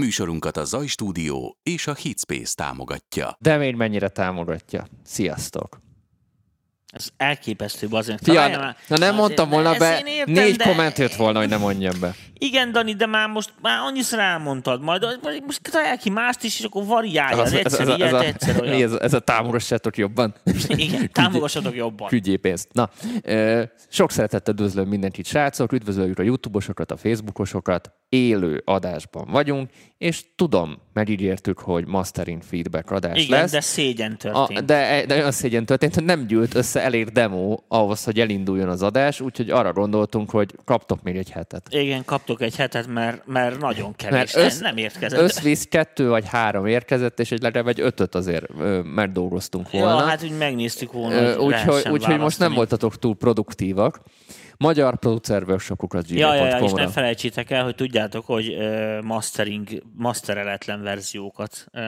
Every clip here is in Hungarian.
Műsorunkat a Zaj Stúdió és a Hitspace támogatja. De még mennyire támogatja. Sziasztok! Ez elképesztő, azért. Fia, na nem mondtam volna be, értem, négy de... komment jött volna, hogy nem mondjam be. Igen, Dani, de már most már annyiszor elmondtad, majd most találj ki mást is, és akkor variálja. Az, egyszer ez, ez, ilyet, ez, egyszer olyan. Ez, ez a támogassátok jobban. Igen, támogassatok jobban. Küldjé pénzt. Na, sok szeretettel üdvözlöm mindenkit, srácok, üdvözöljük a YouTube-osokat, a Facebookosokat, élő adásban vagyunk, és tudom, megígértük, hogy mastering feedback adás Igen, lesz. de szégyen történt. A, de, de olyan szégyen történt, hogy nem gyűlt össze elég demo ahhoz, hogy elinduljon az adás, úgyhogy arra gondoltunk, hogy kaptok még egy hetet. Igen, kaptok egy hetet, mert, mert nagyon kevés. Mert össz, nem érkezett. Összvisz kettő vagy három érkezett, és egy legalább egy ötöt azért mert dolgoztunk volna. Ja, hát úgy megnéztük volna, Úgyhogy úgy, úgy most nem voltatok túl produktívak. Magyar producer workshopokat ja, ja, ja, és ne felejtsétek el, hogy tudjátok, hogy uh, mastering, mastereletlen verziókat uh,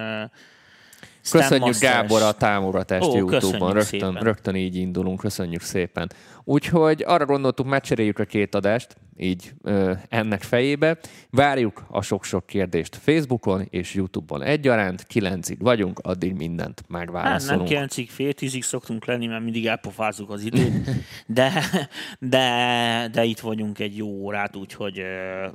Köszönjük Gábor a támogatást Ó, YouTube-on, rögtön, rögtön így indulunk, köszönjük szépen. Úgyhogy arra gondoltuk, megcseréljük a két adást, így ö, ennek fejébe. Várjuk a sok-sok kérdést Facebookon és YouTube-on egyaránt, kilencig vagyunk, addig mindent megválaszolunk. Hát nem kilencig, fél tízig szoktunk lenni, mert mindig elpofázzuk az időt, de, de, de itt vagyunk egy jó órát, úgyhogy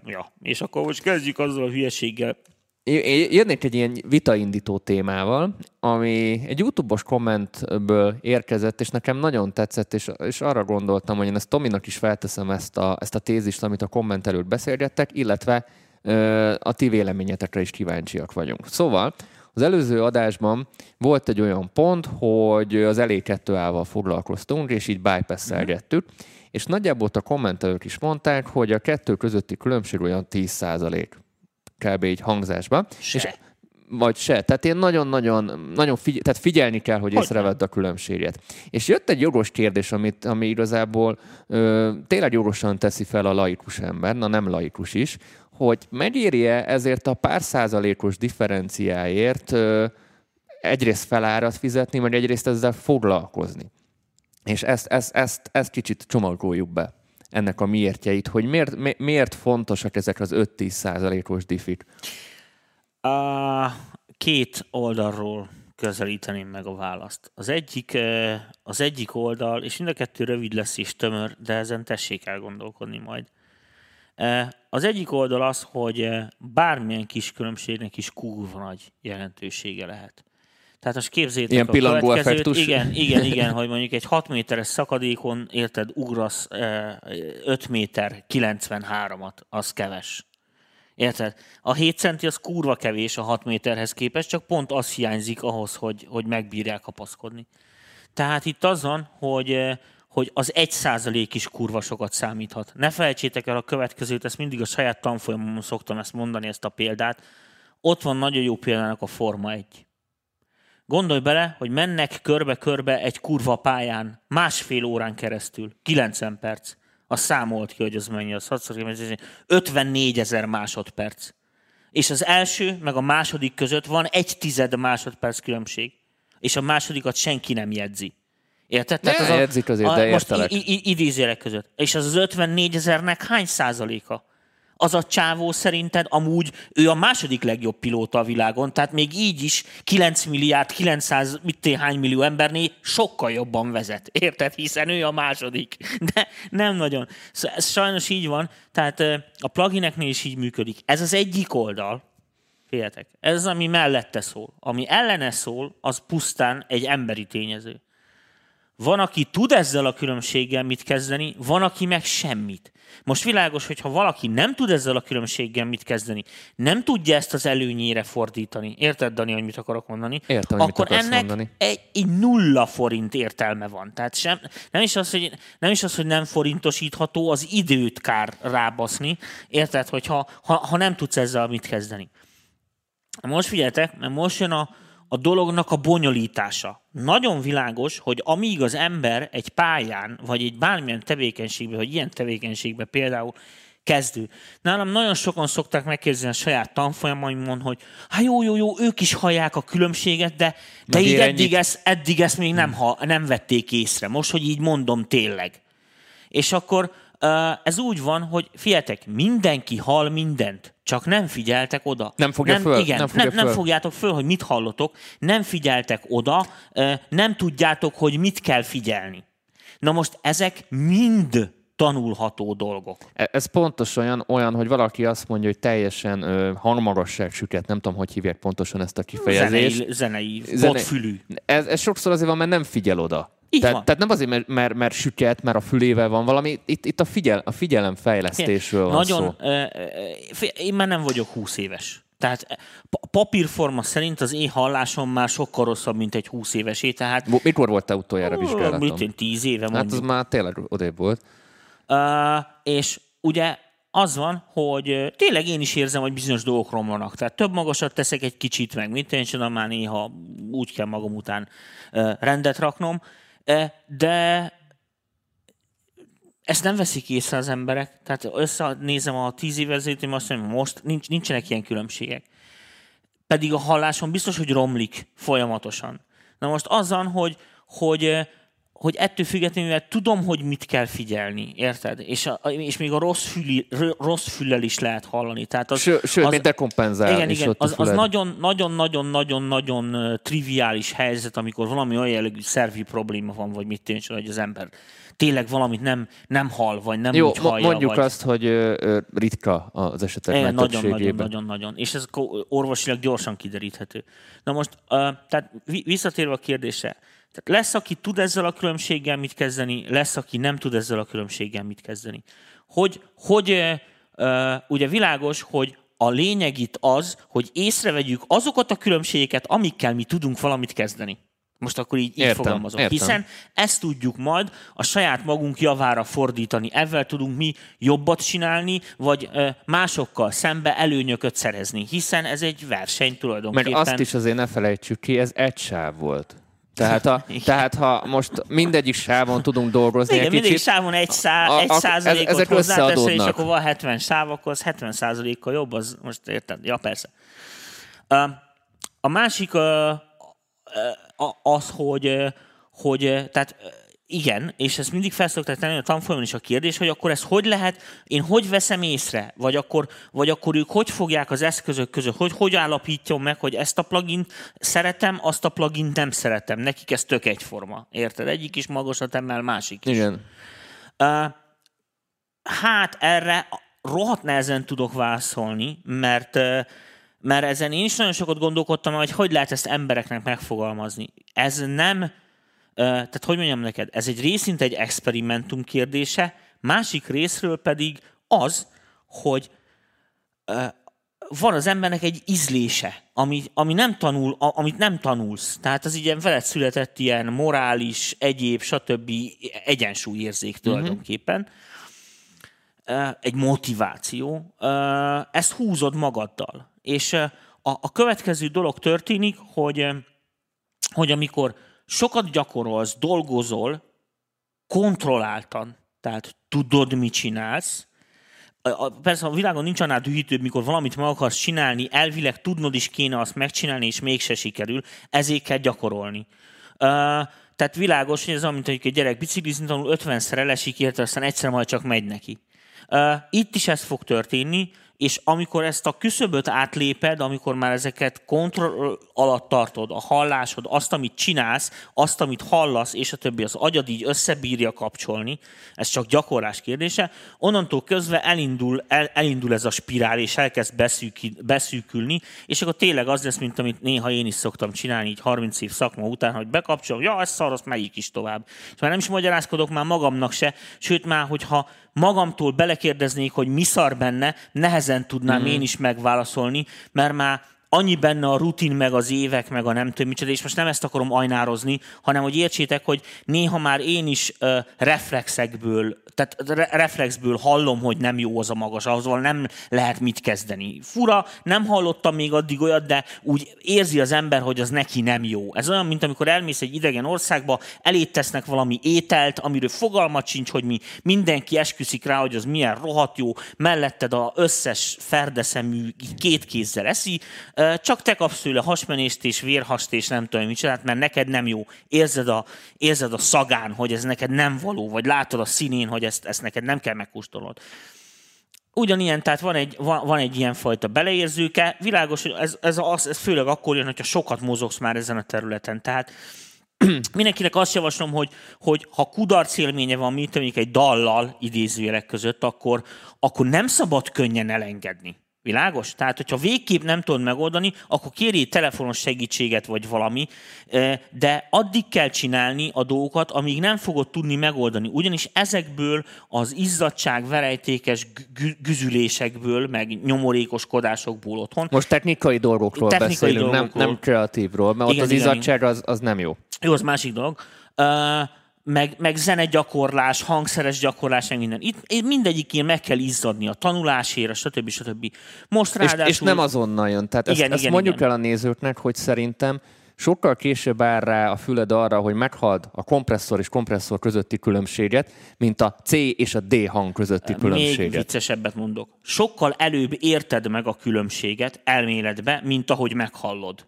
ja. És akkor most kezdjük azzal a hülyeséggel, jönnék egy ilyen vitaindító témával, ami egy YouTube-os kommentből érkezett, és nekem nagyon tetszett, és, és arra gondoltam, hogy én ezt Tominak is felteszem ezt a, ezt a tézist, amit a komment előtt beszélgettek, illetve ö, a ti véleményetekre is kíváncsiak vagyunk. Szóval, az előző adásban volt egy olyan pont, hogy az elé kettő ával foglalkoztunk, és így bypass-elgettük, mm-hmm. és nagyjából a kommentelők is mondták, hogy a kettő közötti különbség olyan 10 százalék kb. így hangzásba. Se. És vagy se. Tehát én nagyon-nagyon nagyon figy- tehát figyelni kell, hogy, hogy észrevedd a különbséget. És jött egy jogos kérdés, amit, ami igazából ö, tényleg jogosan teszi fel a laikus ember, na nem laikus is, hogy megéri-e ezért a pár százalékos differenciáért ö, egyrészt felárat fizetni, vagy egyrészt ezzel foglalkozni. És ezt, ezt, ezt, ezt kicsit csomagoljuk be ennek a miértjeit, hogy miért, mi, miért fontosak ezek az 5-10 százalékos diffik? A két oldalról közelíteném meg a választ. Az egyik, az egyik oldal, és mind a kettő rövid lesz és tömör, de ezen tessék elgondolkodni majd. Az egyik oldal az, hogy bármilyen kis különbségnek is kurva nagy jelentősége lehet. Tehát most képzétek Ilyen a következőt. Igen, igen, igen, hogy mondjuk egy 6 méteres szakadékon, érted, ugrasz 5 méter 93-at, az keves. Érted? A 7 centi az kurva kevés a 6 méterhez képest, csak pont az hiányzik ahhoz, hogy, hogy megbírják kapaszkodni. Tehát itt az van, hogy, hogy az egy százalék is kurva sokat számíthat. Ne felejtsétek el a következőt, ezt mindig a saját tanfolyamon szoktam ezt mondani, ezt a példát. Ott van nagyon jó példának a Forma 1. Gondolj bele, hogy mennek körbe-körbe egy kurva pályán másfél órán keresztül, 90 perc. A számolt ki, hogy az mennyi, az 54 ezer másodperc. És az első, meg a második között van egy tized másodperc különbség. És a másodikat senki nem jegyzi. Érted? Tehát az a, azért, a, de most idézélek között. És az az 54 ezernek hány százaléka? Az a csávó szerinted amúgy ő a második legjobb pilóta a világon, tehát még így is 9 milliárd, 900 mit hány millió embernél sokkal jobban vezet. Érted? Hiszen ő a második. De nem nagyon. Szóval ez sajnos így van, tehát a plugineknél is így működik. Ez az egyik oldal, Féljetek. Ez az, ami mellette szól. Ami ellene szól, az pusztán egy emberi tényező. Van, aki tud ezzel a különbséggel mit kezdeni, van, aki meg semmit. Most világos, hogy ha valaki nem tud ezzel a különbséggel mit kezdeni, nem tudja ezt az előnyére fordítani, érted, Dani, hogy mit akarok mondani? Értem, akkor mit ennek mondani. Egy, egy nulla forint értelme van. Tehát sem, nem, is az, hogy, nem is az, hogy nem forintosítható, az időt kár rábaszni, érted, hogy ha, ha, nem tudsz ezzel mit kezdeni. Most figyeljetek, mert most jön a, a dolognak a bonyolítása. Nagyon világos, hogy amíg az ember egy pályán, vagy egy bármilyen tevékenységben, vagy ilyen tevékenységben például kezdő. Nálam nagyon sokan szokták megkérdezni a saját tanfolyamaimon, hogy hát jó, jó, jó, ők is hallják a különbséget, de, de így eddig ezt, eddig ezt még nem, ha, nem vették észre. Most, hogy így mondom tényleg. És akkor ez úgy van, hogy fiatek, mindenki hall mindent. Csak nem figyeltek oda. Nem fogja föl, Igen, nem fogja nem, nem föl. fogjátok föl, hogy mit hallotok, nem figyeltek oda, nem tudjátok, hogy mit kell figyelni. Na most ezek mind tanulható dolgok. E- Ez pontos olyan, olyan, hogy valaki azt mondja, hogy teljesen ö, süket, nem tudom, hogy hívják pontosan ezt a kifejezést. Zenei, zenei, Zene- botfülű. Ez, ez sokszor azért van, mert nem figyel oda. Így tehát, van. tehát nem azért, mert, mert, mert süket, mert a fülével van valami, itt, itt a, figyel, a figyelemfejlesztésről van Nagyon, szó. ö, én már nem vagyok 20 éves. Tehát eh, pa- papírforma szerint az én hallásom már sokkal rosszabb, mint egy 20 évesé, tehát Mikor volt te utoljára mit vizsgálaton? én, 10 éve Hát az mondjuk. már tényleg odébb volt. És ugye az van, hogy tényleg én is érzem, hogy bizonyos dolgok romlanak. Tehát több magasat teszek egy kicsit, meg mit én csinálom, már néha úgy kell magam után rendet raknom, de ezt nem veszik észre az emberek. Tehát összenézem a tíz én azt mondom, most nincs, nincsenek ilyen különbségek. Pedig a hallásom biztos, hogy romlik folyamatosan. Na most az van, hogy, hogy, hogy ettől függetlenül tudom, hogy mit kell figyelni, érted? És, a, és még a rossz, füli, rossz füllel is lehet hallani. Tehát az, Ső, sőt, az, még dekompenzál igen, igen, az, az füled. nagyon, nagyon, nagyon, nagyon, nagyon ö, triviális helyzet, amikor valami olyan jellegű szervi probléma van, vagy mit tűncs, hogy az ember tényleg valamit nem, nem hall, vagy nem Jó, úgy hallja. mondjuk vagy... azt, hogy ö, ritka az esetek nagy nagyon, nagyon, nagyon, nagyon. És ez orvosilag gyorsan kideríthető. Na most, tehát vi- visszatérve a kérdésre, tehát lesz, aki tud ezzel a különbséggel mit kezdeni, lesz, aki nem tud ezzel a különbséggel mit kezdeni. Hogy, hogy ugye világos, hogy a lényeg itt az, hogy észrevegyük azokat a különbségeket, amikkel mi tudunk valamit kezdeni. Most akkor így, így Értem, fogalmazom. értem. Hiszen ezt tudjuk majd a saját magunk javára fordítani. Ezzel tudunk mi jobbat csinálni, vagy ö, másokkal szembe előnyököt szerezni. Hiszen ez egy verseny Meg tulajdonképpen. azt is azért ne felejtsük ki, ez egy sáv volt. Tehát, a, tehát ha most mindegyik sávon tudunk dolgozni igen, egy mindig kicsit, sávon egy, szá, A- egy százalékot ezek hozzáteszel, és akkor van 70 sáv, akkor az 70 százalékkal jobb, az most érted? Ja, persze. A másik az, hogy, hogy tehát igen, és ezt mindig felszokták tenni a tanfolyamon is a kérdés, hogy akkor ez hogy lehet, én hogy veszem észre, vagy akkor, vagy akkor ők hogy fogják az eszközök között, hogy hogy állapítjam meg, hogy ezt a plugin szeretem, azt a plugin nem szeretem. Nekik ez tök egyforma, érted? Egyik is magasat emel, másik is. igen, Ö, Hát erre rohadt nehezen tudok válaszolni, mert, mert ezen én is nagyon sokat gondolkodtam, hogy hogy lehet ezt embereknek megfogalmazni. Ez nem, tehát hogy mondjam neked, ez egy részint egy experimentum kérdése, másik részről pedig az, hogy van az embernek egy ízlése, ami, ami nem tanul, a- amit nem tanulsz. Tehát az ilyen veled született ilyen morális, egyéb, stb. egyensúlyérzék tulajdonképpen. Ö, Egy motiváció. Ezt húzod magaddal. És a, a következő dolog történik, hogy, hogy amikor sokat gyakorolsz, dolgozol, kontrolláltan, tehát tudod, mit csinálsz, persze a világon nincs annál dühítőbb, mikor valamit meg akarsz csinálni, elvileg tudnod is kéne azt megcsinálni, és mégse sikerül, ezért kell gyakorolni. Uh, tehát világos, hogy ez olyan, mint hogy egy gyerek biciklizni tanul, 50-szer elesik, érte, aztán egyszer majd csak megy neki. Uh, itt is ez fog történni, és amikor ezt a küszöböt átléped, amikor már ezeket kontroll alatt tartod, a hallásod, azt, amit csinálsz, azt, amit hallasz, és a többi, az agyad így összebírja kapcsolni, ez csak gyakorlás kérdése, onnantól közve elindul, el, elindul ez a spirál, és elkezd beszűki, beszűkülni, és akkor tényleg az lesz, mint amit néha én is szoktam csinálni, így 30 év szakma után, hogy bekapcsolom, ja, ez szar, azt melyik is tovább. És már nem is magyarázkodok már magamnak se, sőt már, hogyha magamtól belekérdeznék, hogy mi szar benne, nehezen tudnám mm. én is megválaszolni, mert már annyi benne a rutin, meg az évek, meg a nem tudom micsoda, és most nem ezt akarom ajnározni, hanem hogy értsétek, hogy néha már én is uh, reflexekből, tehát re- reflexből hallom, hogy nem jó az a magas, ahhoz nem lehet mit kezdeni. Fura, nem hallottam még addig olyat, de úgy érzi az ember, hogy az neki nem jó. Ez olyan, mint amikor elmész egy idegen országba, elét tesznek valami ételt, amiről fogalmat sincs, hogy mi mindenki esküszik rá, hogy az milyen rohadt jó, melletted a összes ferdeszemű két kézzel eszi, Ö, csak te kapsz tőle hasmenést és vérhast és nem tudom micsodát, mert neked nem jó. Érzed a, érzed a szagán, hogy ez neked nem való, vagy látod a színén, hogy ezt, ezt neked nem kell megkóstolnod. Ugyanilyen, tehát van egy, van, van egy ilyen fajta beleérzőke. Világos, hogy ez, ez, az, ez főleg akkor jön, hogyha sokat mozogsz már ezen a területen. Tehát mindenkinek azt javaslom, hogy, hogy ha kudarc élménye van, mint mondjuk egy dallal idézőjelek között, akkor, akkor nem szabad könnyen elengedni. Világos? Tehát, hogyha végképp nem tudod megoldani, akkor kérj telefonos segítséget, vagy valami, de addig kell csinálni a dolgokat, amíg nem fogod tudni megoldani. Ugyanis ezekből az izzadság, verejtékes güzülésekből, meg nyomorékoskodásokból otthon. Most technikai dolgokról technikai beszélünk, dolgokról. Nem, nem kreatívról, mert igen, ott az igen, izzadság az, az nem jó. Jó, az másik dolog. Uh, meg, meg zenegyakorlás, hangszeres gyakorlás, meg minden. Itt, itt mindegyik ilyen meg kell izzadni a tanulásért, stb. stb. Most ráadásul... És, és nem azonnal jön. Tehát igen, ezt, igen, ezt mondjuk igen. el a nézőknek, hogy szerintem sokkal később áll rá a füled arra, hogy meghald a kompresszor és kompresszor közötti különbséget, mint a C és a D hang közötti különbséget. Még viccesebbet mondok. Sokkal előbb érted meg a különbséget elméletbe, mint ahogy meghallod.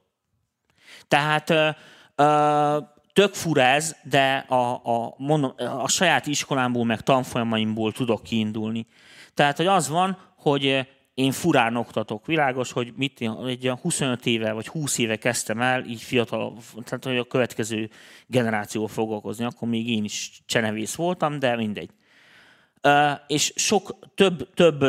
Tehát uh, uh, tök fura ez, de a, a, mondom, a saját iskolámból, meg tanfolyamaimból tudok kiindulni. Tehát, hogy az van, hogy én furán oktatok. Világos, hogy mit, egy 25 éve vagy 20 éve kezdtem el, így fiatal, tehát hogy a következő generáció foglalkozni, akkor még én is csenevész voltam, de mindegy és sok több, több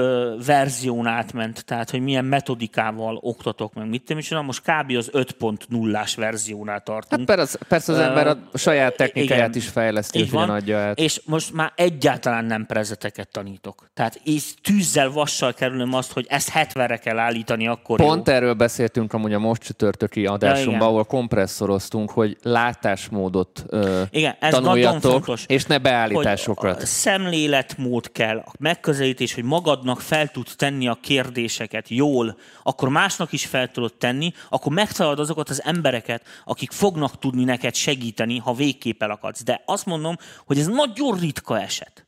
verzión átment, tehát hogy milyen metodikával oktatok meg, mit tudom is, most kb. az 5.0-ás verziónál tartunk. Hát persze, persze az ember a saját technikáját igen, is fejleszti, és adja át. És most már egyáltalán nem prezeteket tanítok. Tehát és tűzzel, vassal kerülöm azt, hogy ezt 70-re kell állítani, akkor Pont jó. erről beszéltünk amúgy a most csütörtöki adásunkban, ahol kompresszoroztunk, hogy látásmódot igen, ez tanuljatok, és ne beállításokat. Szemlélet mód kell, a megközelítés, hogy magadnak fel tud tenni a kérdéseket jól, akkor másnak is fel tudod tenni, akkor megtalálod azokat az embereket, akik fognak tudni neked segíteni, ha végképp elakadsz. De azt mondom, hogy ez nagyon ritka eset.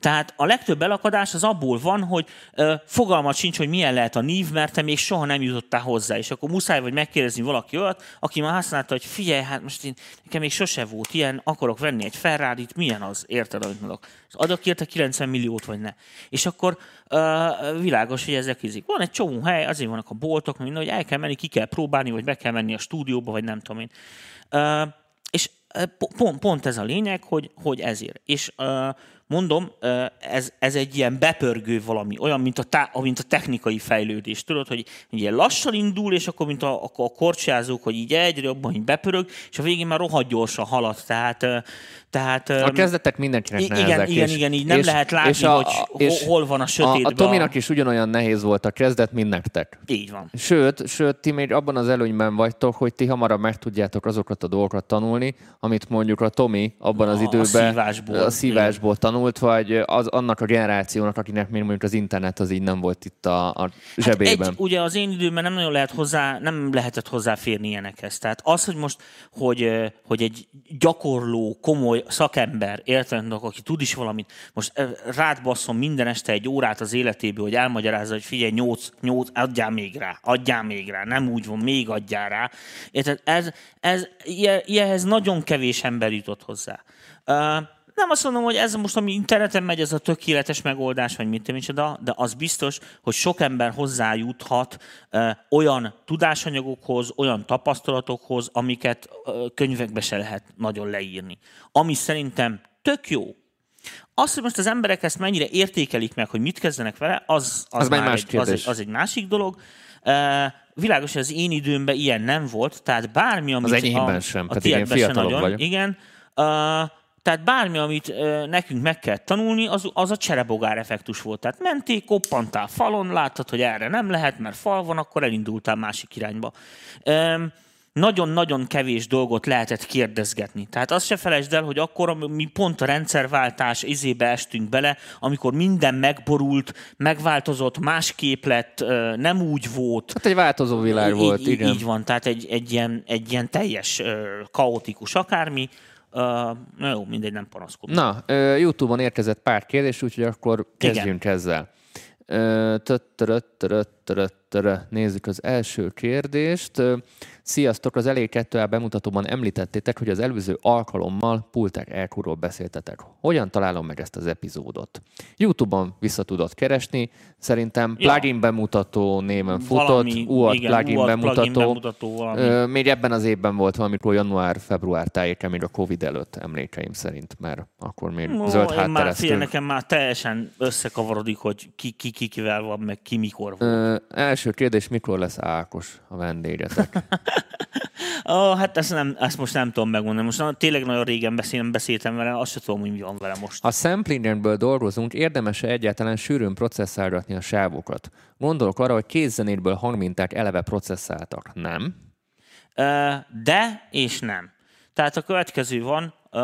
Tehát a legtöbb elakadás az abból van, hogy ö, fogalmat sincs, hogy milyen lehet a nív, mert te még soha nem jutottál hozzá, és akkor muszáj vagy megkérdezni valaki olyat, aki már használta, hogy figyelj, hát most én, nekem még sose volt ilyen, akarok venni egy ferrari milyen az, érted, amit mondok? Adok érte 90 milliót, vagy ne. És akkor ö, világos, hogy ezek ízik. Van egy csomó hely, azért vannak a boltok, minden, hogy el kell menni, ki kell próbálni, vagy be kell menni a stúdióba, vagy nem tudom én. Ö, és pont, pont ez a lényeg, hogy, hogy ezért. És uh, mondom, ez, ez egy ilyen bepörgő valami, olyan, mint a, tá, mint a technikai fejlődés. Tudod, hogy ilyen lassan indul, és akkor, mint a, a korcsázók, hogy így egyre jobban így bepörög, és a végén már rohadt gyorsan halad. Tehát, tehát, a kezdetek mindenkinek igen, nehezek. Igen, és, igen, így nem és, lehet látni, és a, hogy és hol van a sötétben. A, a Tominak is ugyanolyan nehéz volt a kezdet, mint nektek. Így van. Sőt, sőt, ti még abban az előnyben vagytok, hogy ti hamarabb meg tudjátok azokat a dolgokat tanulni, amit mondjuk a Tomi abban az időben a szívásból, a szívásból tanul tanult, vagy az annak a generációnak, akinek még mondjuk az internet az így nem volt itt a, a zsebében? Hát egy, ugye az én időmben nem nagyon lehet hozzá, nem lehetett hozzáférni ilyenekhez. Tehát az, hogy most, hogy, hogy egy gyakorló, komoly szakember, érted, aki tud is valamit, most rád basszom minden este egy órát az életéből, hogy elmagyarázza, hogy figyelj, nyolc, nyolc, adjál még rá, adjál még rá, nem úgy van, még adjál rá. Érted, ez, ez, ilyenhez nagyon kevés ember jutott hozzá. Uh, nem azt mondom, hogy ez most, ami interneten megy, ez a tökéletes megoldás, vagy mit micsoda, de az biztos, hogy sok ember hozzájuthat ö, olyan tudásanyagokhoz, olyan tapasztalatokhoz, amiket ö, könyvekbe se lehet nagyon leírni. Ami szerintem tök jó. Azt, hogy most az emberek ezt mennyire értékelik meg, hogy mit kezdenek vele, az, az, az, már más egy, az, egy, az egy másik dolog. Uh, világos, hogy az én időmben ilyen nem volt, tehát bármi, amit... Az enyémben a, sem, a pedig én fiatalabb nagyon, vagyok. Igen. Uh, tehát bármi, amit ö, nekünk meg kell tanulni, az, az a cserebogár effektus volt. Tehát mentél, koppantál falon, láttad, hogy erre nem lehet, mert fal van, akkor elindultál másik irányba. Ö, nagyon-nagyon kevés dolgot lehetett kérdezgetni. Tehát azt se felejtsd el, hogy akkor mi pont a rendszerváltás izébe estünk bele, amikor minden megborult, megváltozott, másképp lett, nem úgy volt. Hát egy változó világ volt, így, igen. Így van, tehát egy, egy, ilyen, egy ilyen teljes kaotikus akármi, Uh, na jó, mindegy, nem panaszkodom. Na, YouTube-on érkezett pár kérdés, úgyhogy akkor kezdjünk Igen. ezzel. Törö, törö, törö. Nézzük az első kérdést. Sziasztok, az elég 2 bemutatóban említettétek, hogy az előző alkalommal Pultek Elkuról beszéltetek. Hogyan találom meg ezt az epizódot? Youtube-on vissza tudod keresni, szerintem Ja. plugin bemutató néven futott, UAD igen, plugin bemutató. bemutató valami. Még ebben az évben volt valamikor január-február tájéken, még a Covid előtt emlékeim szerint, mert akkor még Ó, zöld én már, háttereztünk. nekem már teljesen összekavarodik, hogy ki, ki, ki kivel van, meg ki mikor volt. Ö, első kérdés, mikor lesz Ákos a vendégetek? Ó, hát ezt, nem, ezt most nem tudom megmondani. Most na- tényleg nagyon régen beszélem, beszéltem vele, azt sem tudom, hogy mi van vele most. Ha samplingből dolgozunk, érdemes-e egyáltalán sűrűn processzálgatni a sávokat? Gondolok arra, hogy kézzenéből hangminták eleve processzáltak. Nem? Ö, De és nem. Tehát a következő van, ö,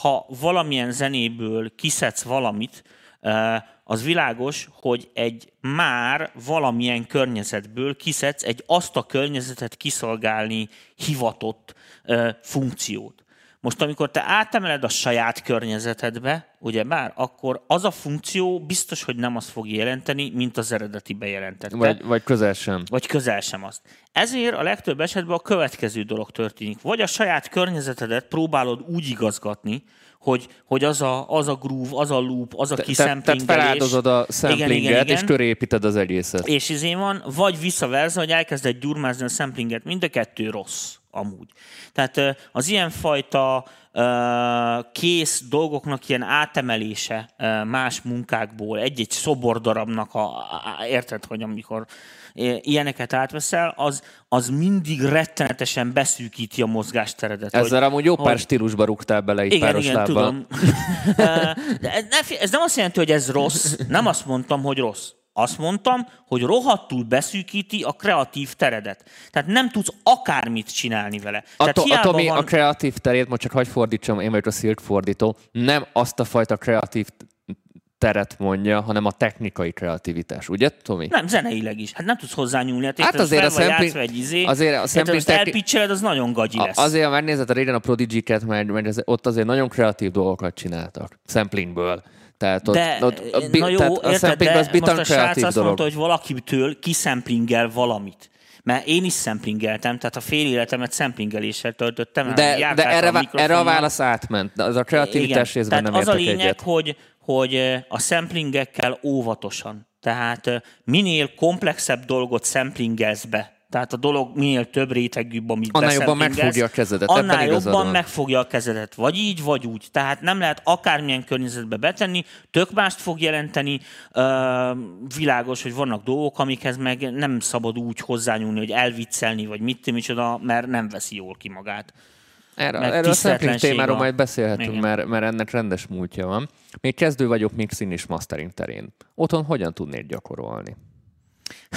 ha valamilyen zenéből kiszedsz valamit, ö, az világos, hogy egy már valamilyen környezetből kiszedsz egy azt a környezetet kiszolgálni hivatott ö, funkciót. Most, amikor te átemeled a saját környezetedbe, ugye már, akkor az a funkció biztos, hogy nem azt fog jelenteni, mint az eredeti bejelentette Vagy, vagy közel sem? vagy közel sem azt. Ezért a legtöbb esetben a következő dolog történik. Vagy a saját környezetedet próbálod úgy igazgatni, hogy, hogy az, a, az a groove, az a loop, az a Te- te- Tehát kiszemplingelés. feláldozod a samplinget, igen, igen. és köré építed az egészet. És izé van, vagy visszaverza, hogy elkezded gyurmázni a samplinget, mind a kettő rossz amúgy. Tehát az ilyenfajta kész dolgoknak ilyen átemelése más munkákból, egy-egy szobordarabnak, a, érted, hogy amikor ilyeneket átveszel, az, az mindig rettenetesen beszűkíti a mozgásteredet. Ezzel hogy, amúgy jó pár hogy- stílusba rúgtál bele egy igen, páros igen, lábbal. tudom. De ez, ne, ez nem azt jelenti, hogy ez rossz. Nem azt mondtam, hogy rossz. Azt mondtam, hogy rohadtul beszűkíti a kreatív teredet. Tehát nem tudsz akármit csinálni vele. A, to, a Tomi van... a kreatív terét, most csak hagy fordítsam, én vagyok a Silk fordító, nem azt a fajta kreatív teret mondja, hanem a technikai kreativitás, ugye, Tomi? Nem, zeneileg is. Hát nem tudsz hozzányúlni. Hát, Hát azért a sampling- játszva egy izé, azért a sampling azt techni- elpicseled, az nagyon gagyi A- lesz. Azért, ha megnézed a régen a Prodigy-ket, mert, mert ott azért nagyon kreatív dolgokat csináltak, samplingből. Tehát ott, De, ott, ott, na jó, tehát a érted, sampling de az bitan most a srác azt dolog. mondta, hogy valakitől kiszemplingel valamit. Mert én is szemplingeltem, tehát a fél életemet szemplingeléssel töltöttem. De, de erre, vá- erre a válasz átment. Az a kreativitás Igen. részben Tehát nem az a lényeg, egyet. hogy, hogy a samplingekkel óvatosan. Tehát minél komplexebb dolgot samplingelsz be, tehát a dolog minél több rétegűbb, amit Annál jobban megfogja a kezedet, Annál jobban van. megfogja a kezedet. Vagy így, vagy úgy. Tehát nem lehet akármilyen környezetbe betenni, tök mást fog jelenteni. Ö, világos, hogy vannak dolgok, amikhez meg nem szabad úgy hozzányúlni, hogy elviccelni, vagy mit micsoda, mert nem veszi jól ki magát. Erre, erről a sampling témáról majd beszélhetünk, Igen. mert, mert ennek rendes múltja van. Még kezdő vagyok mixing és mastering terén. Otthon hogyan tudnék gyakorolni?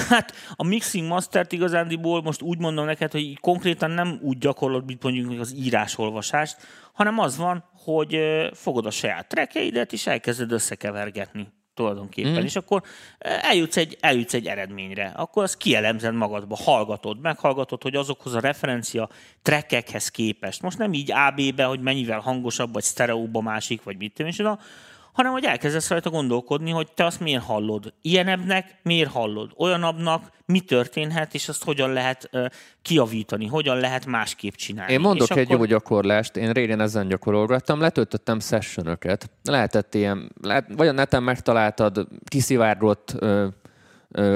Hát a mixing mastert igazándiból most úgy mondom neked, hogy konkrétan nem úgy gyakorlod, mint mondjuk az írásolvasást, hanem az van, hogy fogod a saját trekkeidet, és elkezded összekevergetni tulajdonképpen, mm. és akkor ö, eljutsz egy, eljutsz egy eredményre. Akkor azt kielemzed magadba, hallgatod, meghallgatod, hogy azokhoz a referencia trekkekhez képest. Most nem így AB-be, hogy mennyivel hangosabb, vagy sztereóba másik, vagy mit tudom, és hanem hogy elkezdesz rajta gondolkodni, hogy te azt miért hallod. Ilyenebbnek miért hallod? Olyanabbnak mi történhet, és azt hogyan lehet uh, kiavítani, hogyan lehet másképp csinálni. Én mondok és egy akkor... jó gyakorlást, én régen ezen gyakorolgattam, letöltöttem sessionöket, lehetett ilyen, lehet, vagy a neten megtaláltad kiszivárgott ö,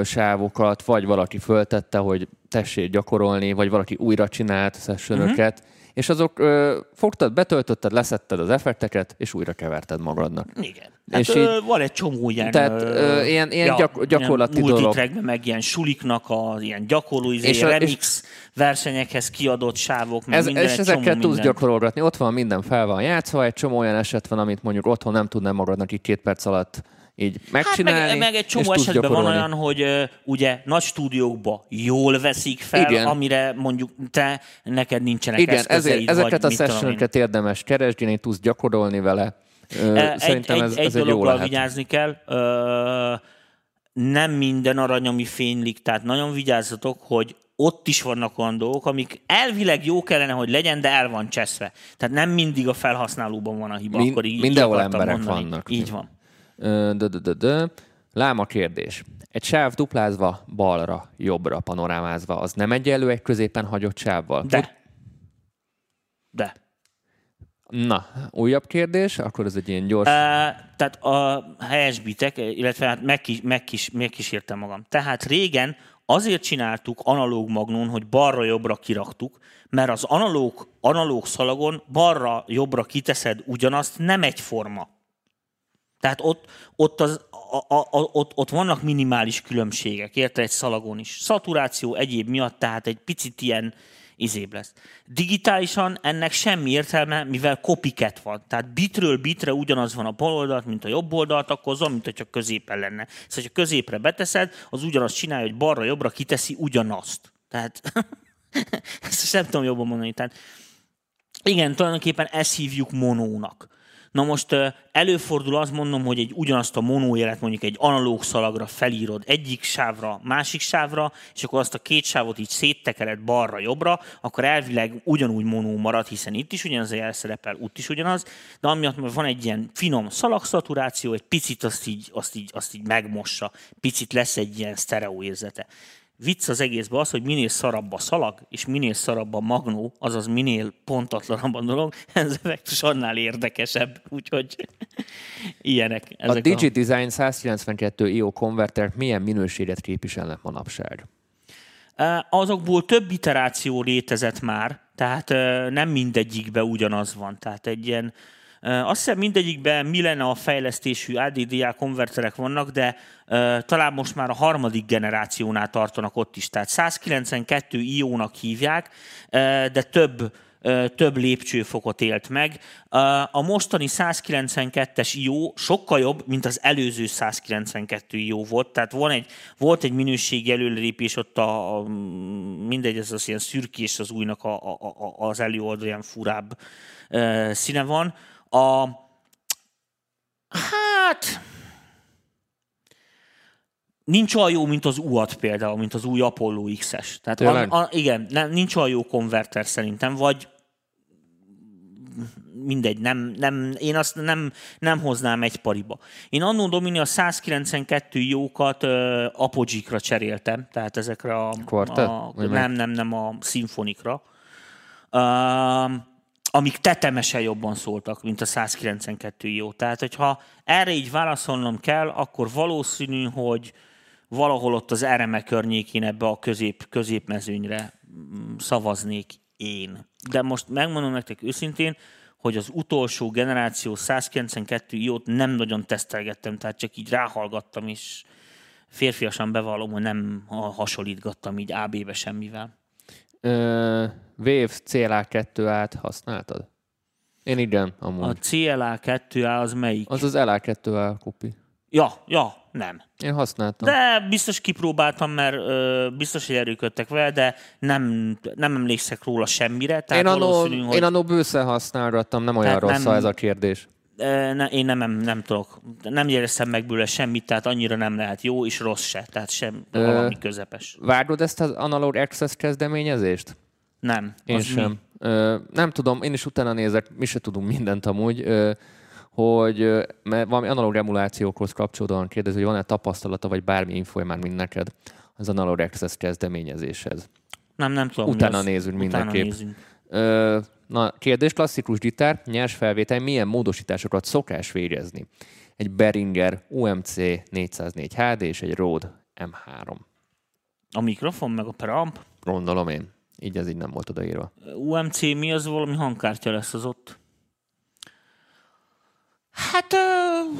sávokat, vagy valaki föltette, hogy tessék gyakorolni, vagy valaki újra csinált sessionöket, Mhm. uh-huh. És azok ö, fogtad, betöltötted, leszetted az effekteket, és újra keverted magadnak. Igen. Hát, És és így- ö, van egy csomó ilyen, Tehát, ö, ilyen- ilyen gyak- gyakorlati ilyen dolog. meg ilyen suliknak a ilyen gyakorló, És és a- remix versenyekhez kiadott sávok, meg Ez, minden, és csomó tudsz minden. gyakorolgatni. Ott van minden fel van játszva, egy csomó olyan eset van, amit mondjuk otthon nem tudnál magadnak így két perc alatt így Hát megcsinálni. meg, meg egy csomó esetben van olyan, hogy ö, ugye nagy stúdiókba jól veszik fel, Igen. Amire mondjuk te, neked nincsenek Igen, eszközeid, ezért, ezeket vagy a én. sessionöket érdemes keresni, tudsz gyakorolni vele. Ö, E, Egy, Szerintem egy, ez, egy ez egy lehet. vigyázni kell. Ö, nem minden arany, ami fénylik, tehát nagyon vigyázzatok, hogy ott is vannak olyan dolgok, amik elvileg jó kellene, hogy legyen, de el van cseszve. Tehát nem mindig a felhasználóban van a hiba. Min- akkor így, mindenhol emberek mondani. vannak. Így van. Láma kérdés. Egy sáv duplázva, balra, jobbra panorámázva, az nem egyenlő egy középen hagyott sávval? De. De. Na, újabb kérdés, akkor ez egy ilyen gyors... Uh, tehát a helyesbitek, illetve hát megkis, megkis, megkísértem magam. Tehát régen azért csináltuk analóg magnón, hogy balra-jobbra kiraktuk, mert az analóg, analóg szalagon balra-jobbra kiteszed ugyanazt, nem egyforma. Tehát ott, ott, az, a, a, ott, ott vannak minimális különbségek, érte egy szalagon is. Szaturáció egyéb miatt, tehát egy picit ilyen izébb lesz. Digitálisan ennek semmi értelme, mivel kopiket van. Tehát bitről bitre ugyanaz van a bal oldalt, mint a jobb oldalt, akkor az mint hogyha középen lenne. Szóval, ha középre beteszed, az ugyanazt csinálja, hogy balra-jobbra kiteszi ugyanazt. Tehát ezt nem tudom jobban mondani. Tehát, igen, tulajdonképpen ezt hívjuk monónak. Na most előfordul azt mondom, hogy egy ugyanazt a monójelet mondjuk egy analóg szalagra felírod egyik sávra, másik sávra, és akkor azt a két sávot így széttekered balra-jobbra, akkor elvileg ugyanúgy monó marad, hiszen itt is ugyanaz a jel szerepel, ott is ugyanaz, de amiatt van egy ilyen finom szalagszaturáció, egy picit azt így, azt így, azt így megmossa, picit lesz egy ilyen sztereó érzete vicc az egészben az, hogy minél szarabb a szalag, és minél szarabb a magnó, azaz minél pontatlanabb a dolog, ez effektus annál érdekesebb. Úgyhogy ilyenek. Ezek a DigiDesign a... 192 IO konverter milyen minőséget képviselnek manapság? Azokból több iteráció létezett már, tehát nem mindegyikben ugyanaz van. Tehát egy ilyen azt hiszem mindegyikben lenne a fejlesztésű ADDA konverterek vannak, de talán most már a harmadik generációnál tartanak ott is. Tehát 192 IO-nak hívják, de több több lépcsőfokot élt meg. A mostani 192-es IO sokkal jobb, mint az előző 192 IO volt, tehát van egy, volt egy minőségi előrelépés ott a, a mindegy, ez az ilyen szürkés az újnak a, a, a, az előoldal, ilyen furább színe van. A, hát nincs olyan jó, mint az UAT például, mint az új Apollo X-es. Tehát a, a, igen, nem, nincs olyan jó konverter szerintem, vagy mindegy, nem, nem, én azt nem, nem hoznám egy pariba. Én annó Domini a 192 jókat uh, Apogee-ra cseréltem, tehát ezekre a, Quartet? a nem, nem, nem a szimfonikra. Uh, amik tetemesen jobban szóltak, mint a 192 jó. Tehát, hogyha erre így válaszolnom kell, akkor valószínű, hogy valahol ott az RME környékén ebbe a közép, középmezőnyre mm, szavaznék én. De most megmondom nektek őszintén, hogy az utolsó generáció 192 jót nem nagyon tesztelgettem, tehát csak így ráhallgattam, és férfiasan bevallom, hogy nem hasonlítgattam így AB-be semmivel. Ö, Wave CLA2-át használtad? Én igen, amúgy. A CLA2A az melyik? Az az LA2A kopi. Ja, ja, nem. Én használtam. De biztos kipróbáltam, mert ö, biztos, hogy erőködtek vele, de nem, nem emlékszek róla semmire. Tehát én annó, hogy... én annó bőszer használgattam, nem olyan rossz nem, ez a kérdés. Ne, én nem, nem, nem tudok, nem éreztem meg bőle semmit, tehát annyira nem lehet jó, és rossz se, tehát sem Ö, valami közepes. Várod ezt az Analog Access kezdeményezést? Nem. Én sem. Mi? Ö, nem tudom, én is utána nézek, mi se tudunk mindent amúgy. Ö, hogy mert valami analóg emulációkhoz kapcsolódóan kérdezi, hogy van-e tapasztalata, vagy bármi infója már mind neked az Analog Access kezdeményezéshez. Nem, nem tudom. Utána nézünk mindenképp. Nézünk. Ö, na, kérdés, klasszikus gitár, nyers felvétel, milyen módosításokat szokás végezni? Egy Behringer UMC 404 HD és egy Rode M3. A mikrofon meg a preamp? Gondolom én. Így ez így nem volt odaírva. UMC mi az valami hangkártya lesz az ott? Hát uh,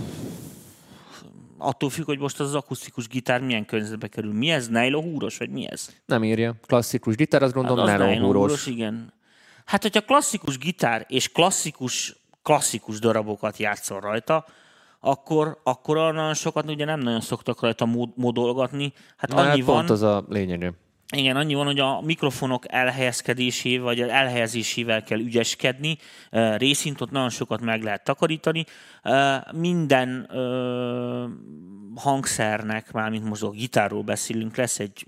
attól függ, hogy most az, az akusztikus gitár milyen környezetbe kerül. Mi ez? Nylon húros, vagy mi ez? Nem írja. Klasszikus gitár, azt gondolom hát az nylon húros. húros. igen. Hát, hogyha klasszikus gitár és klasszikus, klasszikus darabokat játszol rajta, akkor, akkor nagyon sokat ugye nem nagyon szoktak rajta módolgatni. Hát Na, annyi hát van, pont az a lényege. Igen, annyi van, hogy a mikrofonok elhelyezkedésével, vagy elhelyezésével kell ügyeskedni. Részint ott nagyon sokat meg lehet takarítani. Minden hangszernek, mármint most a gitárról beszélünk, lesz egy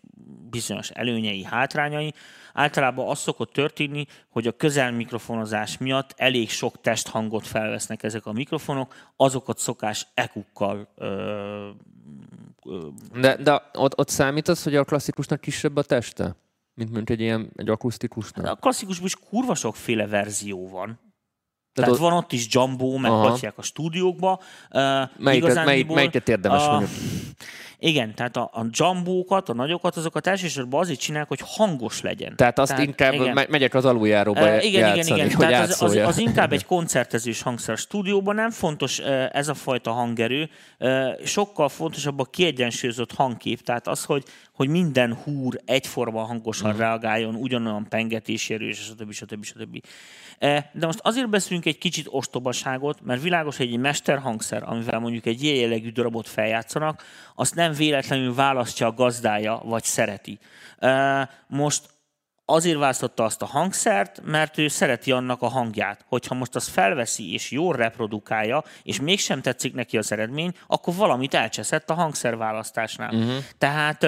bizonyos előnyei, hátrányai. Általában az szokott történni, hogy a közelmikrofonozás miatt elég sok testhangot felvesznek ezek a mikrofonok, azokat szokás ekukkal ö, ö, de, de ott, ott számít az, hogy a klasszikusnak kisebb a teste? Mint, mint egy ilyen egy akusztikusnak? A klasszikusban is kurva sokféle verzió van. Tehát, Tehát van ott is Jumbo, meg a stúdiókba. Uh, melyiket, melyik, melyiket érdemes uh, mondjuk? Igen, tehát a, a jumbókat, a nagyokat, azokat elsősorban azért csinálják, hogy hangos legyen. Tehát azt tehát, inkább igen. megyek az aluljáróba uh, Igen, játszani, igen, igen. Tehát az, az, az, inkább egy koncertezős hangszer. Stúdióban nem fontos ez a fajta hangerő, sokkal fontosabb a kiegyensúlyozott hangkép, tehát az, hogy, hogy minden húr egyforma hangosan uh reagáljon, ugyanolyan pengetésérő, és stb. stb. stb. De most azért beszélünk egy kicsit ostobaságot, mert világos, hogy egy mesterhangszer, amivel mondjuk egy ilyen jellegű darabot feljátszanak, azt nem véletlenül választja a gazdája, vagy szereti. Most azért választotta azt a hangszert, mert ő szereti annak a hangját. Hogyha most azt felveszi és jól reprodukálja, és mégsem tetszik neki az eredmény, akkor valamit elcseszett a hangszerválasztásnál. Uh-huh. Tehát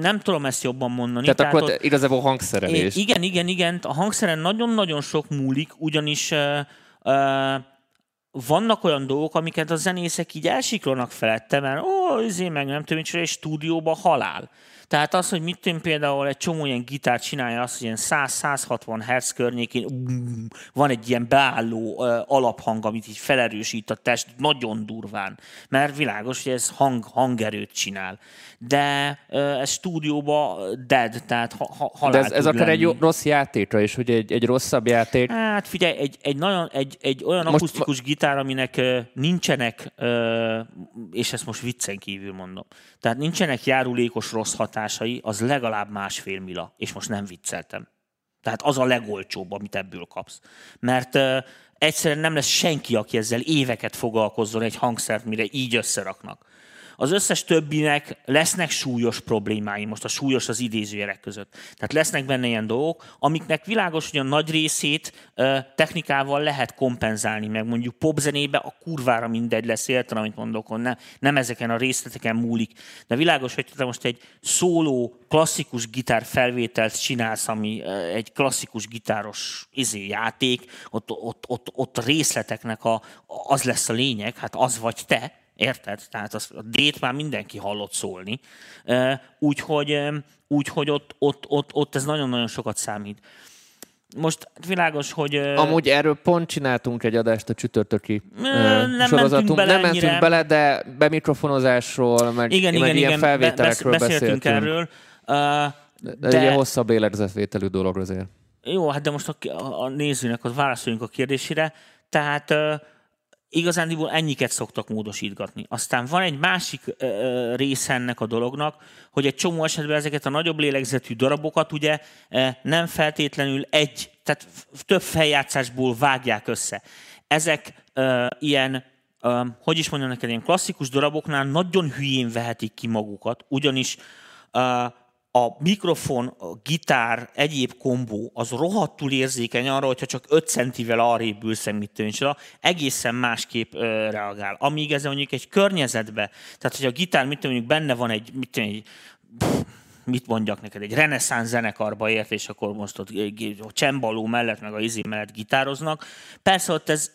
nem tudom ezt jobban mondani. Tehát, Tehát akkor ott, igazából hangszerelés. Igen, igen, igen. A hangszeren nagyon-nagyon sok múlik, ugyanis uh, uh, vannak olyan dolgok, amiket a zenészek így elsiklónak felette, mert ó, izé meg nem tudom, és stúdióban halál. Tehát az, hogy mit tudom, például egy csomó ilyen gitár csinálja azt, hogy ilyen 100-160 Hz környékén van egy ilyen beálló alaphang, amit így felerősít a test nagyon durván, mert világos, hogy ez hang, hangerőt csinál. De ez stúdióba dead, tehát ha, ha, halál De ez, ez akár egy rossz játékra is, hogy egy, egy rosszabb játék. Hát figyelj, egy, egy, nagyon, egy, egy olyan most, akusztikus gitár, aminek nincsenek, és ezt most viccen kívül mondom, tehát nincsenek járulékos rossz hatásai, az legalább másfél mila, és most nem vicceltem. Tehát az a legolcsóbb, amit ebből kapsz. Mert uh, egyszerűen nem lesz senki, aki ezzel éveket foglalkozzon egy hangszert, mire így összeraknak. Az összes többinek lesznek súlyos problémái, most a súlyos az idézőjelek között. Tehát lesznek benne ilyen dolgok, amiknek világos, hogy a nagy részét technikával lehet kompenzálni, meg mondjuk popzenébe a kurvára mindegy lesz, értem, amit mondok, ne, nem ezeken a részleteken múlik. De világos, hogy te most egy szóló, klasszikus gitár felvételt csinálsz, ami egy klasszikus gitáros izé játék, ott, ott, ott, ott részleteknek a, az lesz a lényeg, hát az vagy te, Érted? Tehát az, a D-t már mindenki hallott szólni. Úgyhogy, úgyhogy ott, ott, ott, ott ez nagyon-nagyon sokat számít. Most világos, hogy... Amúgy erről pont csináltunk egy adást a csütörtöki nem sorozatunk. Bele nem mentünk ennyire. bele, de bemikrofonozásról, meg, igen, meg igen, ilyen igen, felvételekről beszéltünk. beszéltünk erről. Uh, de, de, egy hosszabb lélegzetvételű dolog azért. Jó, hát de most a, a nézőnek az válaszoljunk a kérdésére. Tehát uh, igazándiból ennyiket szoktak módosítgatni. Aztán van egy másik ö, része ennek a dolognak, hogy egy csomó esetben ezeket a nagyobb lélegzetű darabokat ugye nem feltétlenül egy, tehát több feljátszásból vágják össze. Ezek ilyen ö, hogy is mondjam neked, ilyen klasszikus daraboknál nagyon hülyén vehetik ki magukat, ugyanis a mikrofon, a gitár, egyéb kombó az rohadtul érzékeny arra, hogyha csak 5 centivel arrébb ülsz, mit tűncsa, egészen másképp ö, reagál. Amíg ez mondjuk egy környezetbe, tehát hogy a gitár, mit mondjuk benne van egy, mit tudom, egy mit mondjak neked, egy reneszánsz zenekarba ért, és akkor most ott a csembaló mellett, meg a izé mellett gitároznak. Persze ott ez,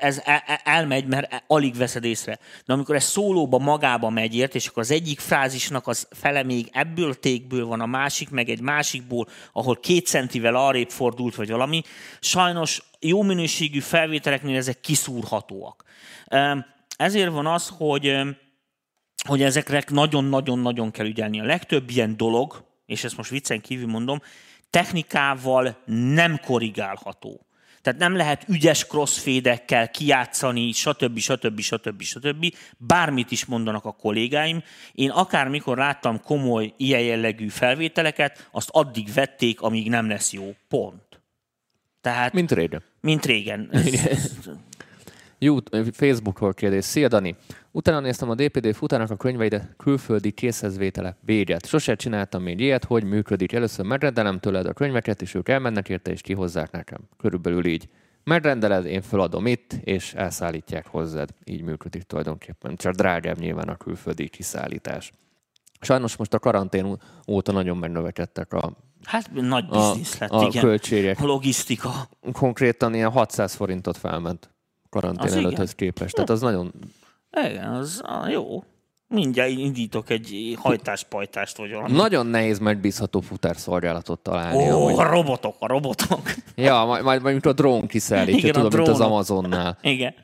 ez elmegy, mert alig veszed észre. De amikor ez szólóba magába megy ért, és akkor az egyik frázisnak az fele még ebből tékből van, a másik meg egy másikból, ahol két centivel arrébb fordult, vagy valami, sajnos jó minőségű felvételeknél ezek kiszúrhatóak. Ezért van az, hogy hogy ezekre nagyon-nagyon-nagyon kell ügyelni. A legtöbb ilyen dolog, és ezt most viccen kívül mondom, technikával nem korrigálható. Tehát nem lehet ügyes crossfédekkel kijátszani, stb. stb. stb. stb. Bármit is mondanak a kollégáim. Én akármikor láttam komoly ilyen jellegű felvételeket, azt addig vették, amíg nem lesz jó. Pont. Tehát, mint régen. Mint régen. Jó, Facebookról kérdés. Szia, Dani! Utána néztem a DPD futának a könyveide külföldi készhezvétele véget. Sose csináltam még ilyet, hogy működik. Először megrendelem tőled a könyveket, és ők elmennek érte, és kihozzák nekem. Körülbelül így. Megrendeled, én feladom itt, és elszállítják hozzád. Így működik tulajdonképpen. Csak drágább nyilván a külföldi kiszállítás. Sajnos most a karantén óta nagyon megnövekedtek a, Hát nagy biznisz lett, a igen. költségek. A logisztika. Konkrétan ilyen 600 forintot felment karantén Az előtthöz képest. Tehát az nagyon... Igen, az jó. Mindjárt indítok egy hajtáspajtást, vagy valami. Nagyon nehéz megbízható futárszolgálatot találni. Ó, amúgy. a robotok, a robotok. Ja, majd, majd amikor a drón kiszállítja, Igen, a tudod, mint az. Amazonnál. Igen.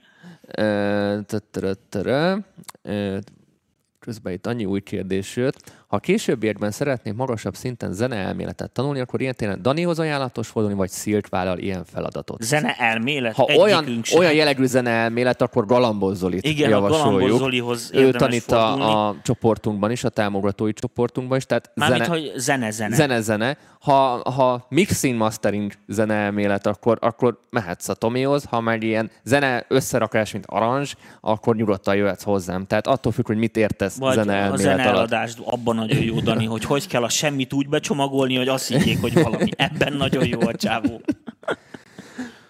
Közben itt annyi új kérdés jött. Ha későbbiekben szeretnék magasabb szinten zeneelméletet tanulni, akkor ilyen tényleg Danihoz ajánlatos fordulni, vagy Szilk vállal ilyen feladatot. Zene elmélet, Ha olyan, sem. olyan jellegű zeneelmélet, akkor Galambos Zolit Igen, a javasoljuk. Zolihoz ő tanít a, fordulni. a csoportunkban is, a támogatói csoportunkban is, tehát Mármint, zene, hogy zene-zene. zene-zene. Ha, ha mixing mastering zeneelmélet, akkor, akkor mehetsz a Tomihoz, ha meg ilyen zene összerakás, mint aranzs, akkor nyugodtan jöhetsz hozzám. Tehát attól függ, hogy mit értesz Vagy a zeneelmélet alatt. abban nagyon jó, Dani, hogy hogy kell a semmit úgy becsomagolni, hogy azt higgyék, hogy valami. Ebben nagyon jó a csávó.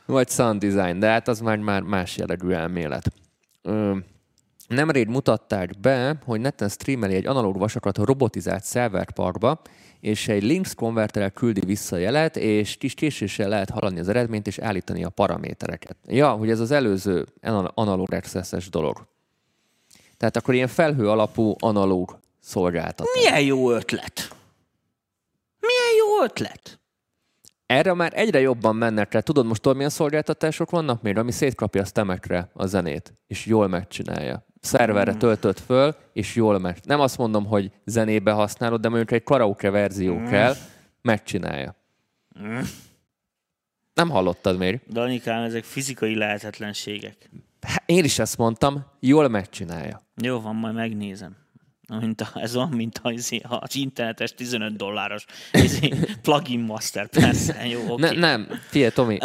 Vagy sound design, de hát az már, már más jellegű elmélet. Ö, nemrég mutatták be, hogy neten streameli egy analóg vasakat a robotizált szerverparkba, és egy Links konverterrel küldi vissza jelet, és kis késéssel lehet haladni az eredményt és állítani a paramétereket. Ja, hogy ez az előző anal- analóg access dolog. Tehát akkor ilyen felhő alapú analóg szolgáltatás. Milyen jó ötlet. Milyen jó ötlet. Erre már egyre jobban mennek rá. Tudod most tudod, milyen szolgáltatások vannak még, ami szétkapja a stemekre a zenét, és jól megcsinálja. Szerverre Hmm. töltött föl, és jól meg. Nem azt mondom, hogy zenébe használod, de mondjuk egy karaoke verzió Hmm. kell, megcsinálja. Nem hallottad még? Danikám, ezek fizikai lehetetlenségek. Hát Én is ezt mondtam, jól megcsinálja. Jó van, majd megnézem. Mint a, ez olyan, mint az, az internetes 15 dolláros izé, plugin master. Persze, jó, oké. Ne, nem, figyelj, Tomi,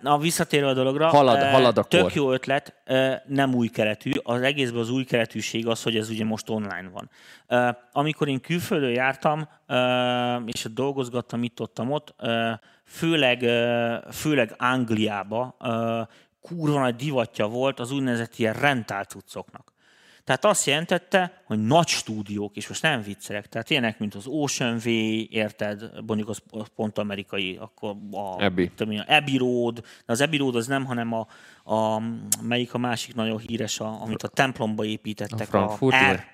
Na, visszatérve a dologra. Halad- halad a Tök kor. jó ötlet, nem új keretű. Az egészben az új keretűség az, hogy ez ugye most online van. Amikor én külföldön jártam, és dolgozgattam itt-ottam ott, eh, főleg, főleg Angliába kurva nagy divatja volt az úgynevezett ilyen rentál cuccoknak. Tehát azt jelentette, hogy nagy stúdiók, és most nem viccelek, tehát ilyenek, mint az Ocean V, érted, mondjuk az pont amerikai, akkor a Abbey. tudom én, Abbey Road, de az Abbey Road az nem, hanem a, a melyik a másik nagyon híres, a, amit a templomba építettek. A Frankfurt, a? R,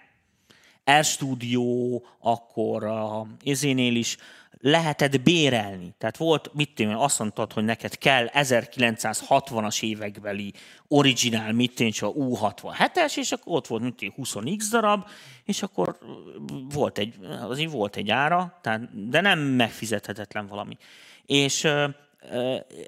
Air Studio, akkor a izénél is lehetett bérelni. Tehát volt, mit én, azt mondtad, hogy neked kell 1960-as évekbeli originál, mit én, csak U67-es, és akkor ott volt, mit én, 20x darab, és akkor volt egy, azért volt egy ára, tehát, de nem megfizethetetlen valami. És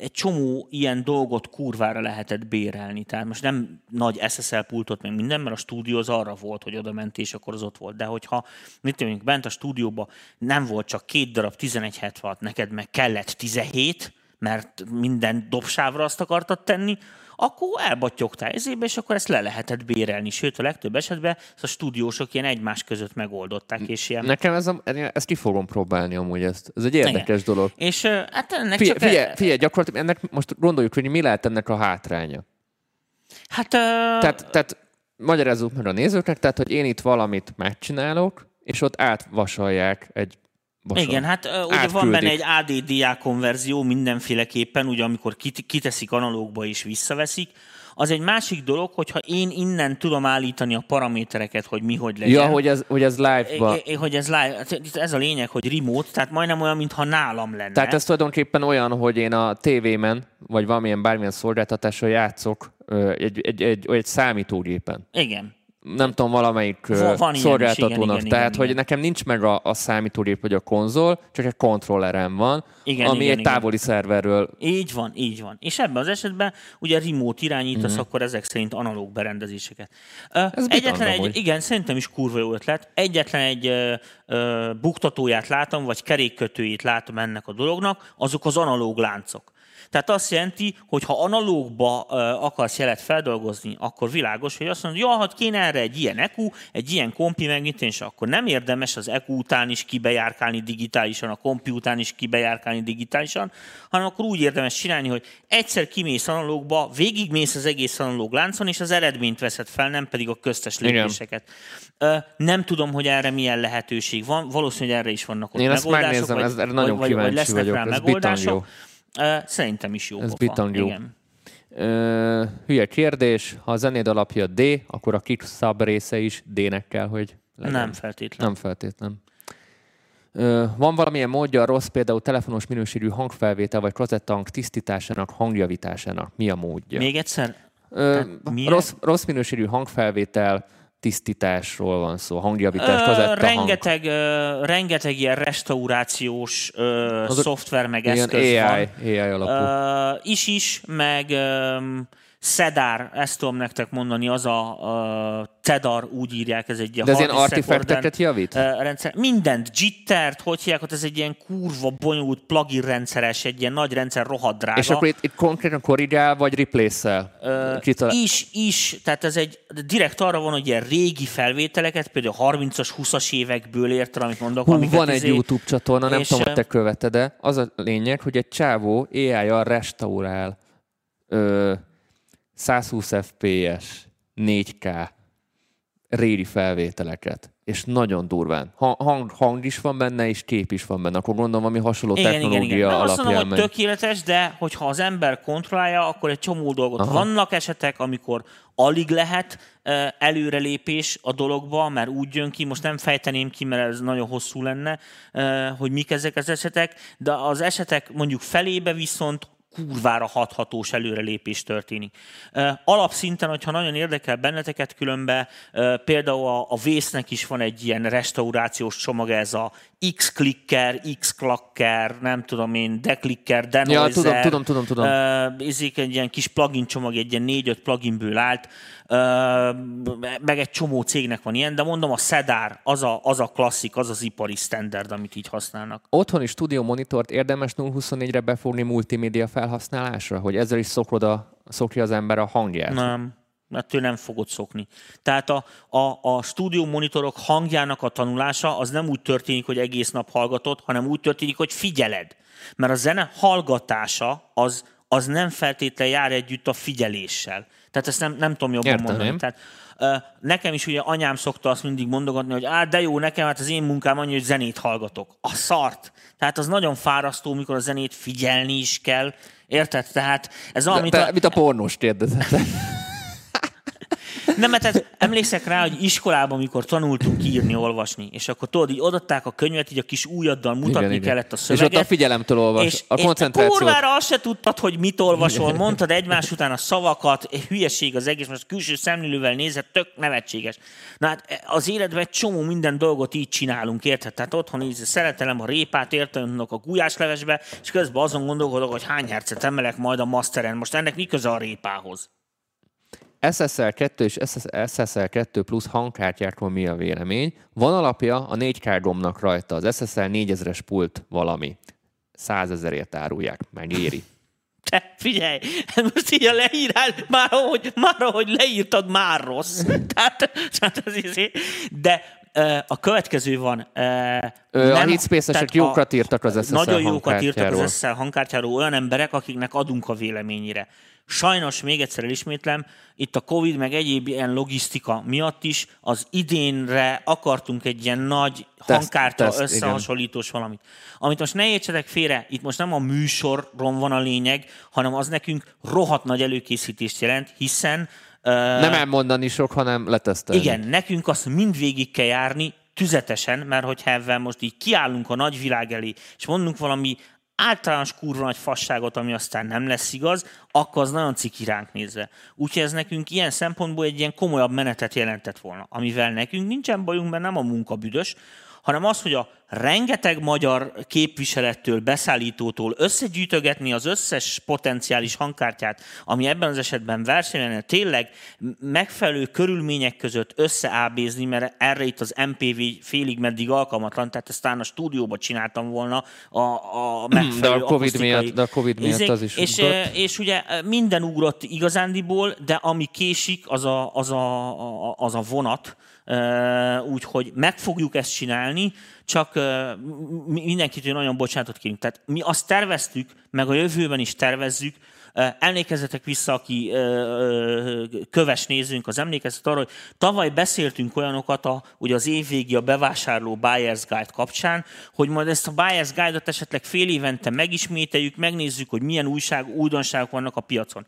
egy csomó ilyen dolgot kurvára lehetett bérelni. Tehát most nem nagy SSL pultot, meg minden, mert a stúdió az arra volt, hogy oda ment, és akkor az ott volt. De hogyha, mit én, bent a stúdióban nem volt csak két darab 1176, neked meg kellett 17, mert minden dobsávra azt akartad tenni, akkor elbattyogtál ezébe, és akkor ezt le lehetett bérelni. Sőt, a legtöbb esetben ezt a stúdiósok ilyen egymás között megoldották, és ilyen... nekem ez a, ezt ki fogom próbálni amúgy ezt. Ez egy érdekes Igen. dolog. És hát ennek Figyelj, csak... figyelj, figyelj, gyakorlatilag ennek most gondoljuk, hogy mi lehet ennek a hátránya. Hát, ö, Tehát, tehát magyarázzuk meg a nézőknek, tehát, hogy én itt valamit megcsinálok, és ott átvasalják egy vason. Igen, hát ö, ugye van benne egy ADDA konverzió mindenféleképpen, ugye amikor kit- kiteszik analógba és visszaveszik. Az egy másik dolog, hogyha én innen tudom állítani a paramétereket, hogy mi hogy legyen. Ja, hogy ez, hogy ez live-ba. É- é- hogy ez live, hát ez a lényeg, hogy remote, tehát majdnem olyan, mintha nálam lenne. Tehát ez tulajdonképpen olyan, hogy én a tévémen, vagy valamilyen bármilyen szolgáltatással játszok egy, egy, egy, egy számítógépen. Igen. Nem tudom, valamelyik Van- van ilyen is, szolgáltatónak. igen, igen, Tehát, igen, hogy igen. nekem nincs meg a, a számítógép vagy a konzol, csak egy kontrollerem van, Igen, ami igen, egy igen. távoli szerverről Így van, így van. És ebben az esetben ugye remote irányítasz, mm-hmm. akkor ezek szerint analóg berendezéseket. Ez Egyetlen egy, amúgy. igen, szerintem is kurva jó ötlet. Egyetlen egy ö, ö, buktatóját látom, vagy kerékkötőjét látom ennek a dolognak, azok az analóg láncok. Tehát azt jelenti, hogy ha analógba akarsz jelet feldolgozni, akkor világos, hogy azt mondod, ja, hát kéne erre egy ilyen EQ, egy ilyen kompi megnyitás, akkor nem érdemes az EQ után is kibejárkálni digitálisan, a kompi után is kibejárkálni digitálisan, hanem akkor úgy érdemes csinálni, hogy egyszer kimész analógba, végigmész az egész analóg láncon, és az eredményt veszed fel, nem pedig a köztes lépéseket. Uh, nem tudom, hogy erre milyen lehetőség van, valószínűleg erre is vannak ott Én ezt megoldások, megnézem, vagy, ez, nagyon vagy, kíváncsi vagy lesznek vagyok. rá Ez megoldások. Szerintem is jó Ez pofa. jó. Igen. Ö, hülye kérdés, ha a zenéd alapja D, akkor a kick sub része is D-nek kell, hogy legyen. Nem feltétlen. Nem feltétlen. Ö, van valamilyen módja a rossz, például telefonos minőségű hangfelvétel vagy kazettahang tisztításának, hangjavításának? Mi a módja? Még egyszer? Ö, rossz, rossz minőségű hangfelvétel tisztításról van szó, hangjavítás, Ö, kazettahang. rengeteg, ö, rengeteg ilyen restaurációs ö, szoftver meg eszköz AI, van. AI alapú. Ö, is is, meg ö, Sedar, ezt tudom nektek mondani, az a ö, Tedar, úgy írják, ez egy ilyen De ez ilyen artifakteket javít? rendszer. Mindent, jittert, hogy hívják, ott ez egy ilyen kurva bonyolult plugin rendszeres, egy ilyen nagy rendszer rohadt drága. És akkor itt, itt konkrétan korrigál, vagy replace-el? Ö, Kitalál- is, is, tehát ez egy, direkt arra van, hogy ilyen régi felvételeket, például 30-as, 20-as évekből érted, amit mondok. Hú, van egy izé- YouTube csatorna, nem és, tudom, hogy te követed de az a lényeg, hogy egy csávó AI-jal restaurál ö, 120 FPS, 4K régi felvételeket, és nagyon durván. Ha, hang, hang is van benne, és kép is van benne. Akkor gondolom, valami hasonló Igen, igen, technológia igen. Nem azt alapján mondom, hogy tökéletes, de hogyha az ember kontrollálja, akkor egy csomó dolgot. Aha. Vannak esetek, amikor alig lehet előrelépés a dologba, mert úgy jön ki, most nem fejteném ki, mert ez nagyon hosszú lenne, hogy mik ezek az esetek, de az esetek mondjuk felébe viszont kurvára hathatós előrelépés történik. Alapszinten, hogyha nagyon érdekel benneteket, különben például a, a vésznek is van egy ilyen restaurációs csomag, ez a X-clicker, X-clacker, nem tudom én, declicker, denoiser. tudom, tudom, tudom, tudom. Ö, Ezek egy ilyen kis plugin csomag, egy ilyen négy-öt pluginből állt, meg egy csomó cégnek van ilyen, de mondom, a Sedar az a, az a klasszik, az az ipari standard, amit így használnak. Otthoni stúdió monitort érdemes 024-re befogni multimédia felhasználásra, hogy ezzel is szokod a, szokja az ember a hangját. Nem, ettől nem fogod szokni. Tehát a, a, a stúdió monitorok hangjának a tanulása az nem úgy történik, hogy egész nap hallgatod, hanem úgy történik, hogy figyeled. Mert a zene hallgatása az, az nem feltétlenül jár együtt a figyeléssel. Tehát ezt nem, nem tudom jobban Értem. mondani. Tehát, nekem is ugye anyám szokta azt mindig mondogatni, hogy á, de jó, nekem hát az én munkám annyi, hogy zenét hallgatok. A szart. Tehát az nagyon fárasztó, mikor a zenét figyelni is kell. Érted? Tehát ez amit te, a, mit a pornós kérdezett? nem, mert tehát emlékszek rá, hogy iskolában, amikor tanultunk írni, olvasni, és akkor tudod, így odaadták a könyvet, így a kis ujjaddal mutatni Igen, igen. kellett a És szöveget. ott a figyelemtől olvas, és, a és koncentrációt. kurvára azt se tudtad, hogy mit olvasol, mondtad egymás után a szavakat, hülyeség az egész, most külső szemlélővel nézed, tök nevetséges. Na hát az életben egy csomó minden dolgot így csinálunk, érted? Tehát otthon így szeretelem a répát, értem a gulyáslevesbe, és közben azon gondolkodok, hogy hány hercet emelek majd a masteren. Most ennek mi köze a répához? SSL 2 és SSL 2 plusz hangkártyákról mi a vélemény? Van alapja a 4K gombnak rajta, az SSL 4000-es pult valami. 100 ezerért árulják, megéri. Te figyelj, most így a leírás, már ahogy, már ahogy leírtad, már rossz. Tehát, tehát az izé. De a következő van. ö, a nem- Heatspace-esek tehát jókat írtak az SSL Nagyon jókat írtak az SSL hangkártyáról olyan emberek, akiknek adunk a véleményére. Sajnos, még egyszer elismétlem, itt a Covid meg egyéb ilyen logisztika miatt is az idénre akartunk egy ilyen nagy hangkártya teszt, összehasonlítós valamit. Amit most ne értsetek félre, itt most nem a műsoron van a lényeg, hanem az nekünk rohadt nagy előkészítést jelent, hiszen Nem elmondani sok, hanem letesztelni. igen, nekünk azt mind végig kell járni, tüzetesen, mert hogyha ebben most így kiállunk a nagyvilág elé, és mondunk valami általános kurva nagy fasságot, ami aztán nem lesz igaz, akkor az nagyon ciki ránk nézve. Úgyhogy ez nekünk ilyen szempontból egy ilyen komolyabb menetet jelentett volna, amivel nekünk nincsen bajunk, mert nem a munka büdös, hanem az, hogy a rengeteg magyar képviselettől, beszállítótól összegyűjtögetni az összes potenciális hangkártyát, ami ebben az esetben versenyen tényleg megfelelő körülmények között összeábézni, mert erre itt az MPV félig meddig alkalmatlan, tehát ezt talán a stúdióba csináltam volna a, a megfelelő De a Covid miatt, de a Covid miatt izék, az is és, ugrott. és ugye minden ugrott igazándiból, de ami késik, az a, az a, az a vonat, úgyhogy meg fogjuk ezt csinálni, csak mi- mindenkitől nagyon bocsánatot kérünk. Tehát mi azt terveztük, meg a jövőben is tervezzük, Emlékezzetek vissza, aki köves nézőnk, az emlékeztet arra, hogy tavaly beszéltünk olyanokat a, ugye az évvégi a bevásárló Buyer's Guide kapcsán, hogy majd ezt a Buyer's Guide-ot esetleg fél évente megismételjük, megnézzük, hogy milyen újság, újdonságok vannak a piacon.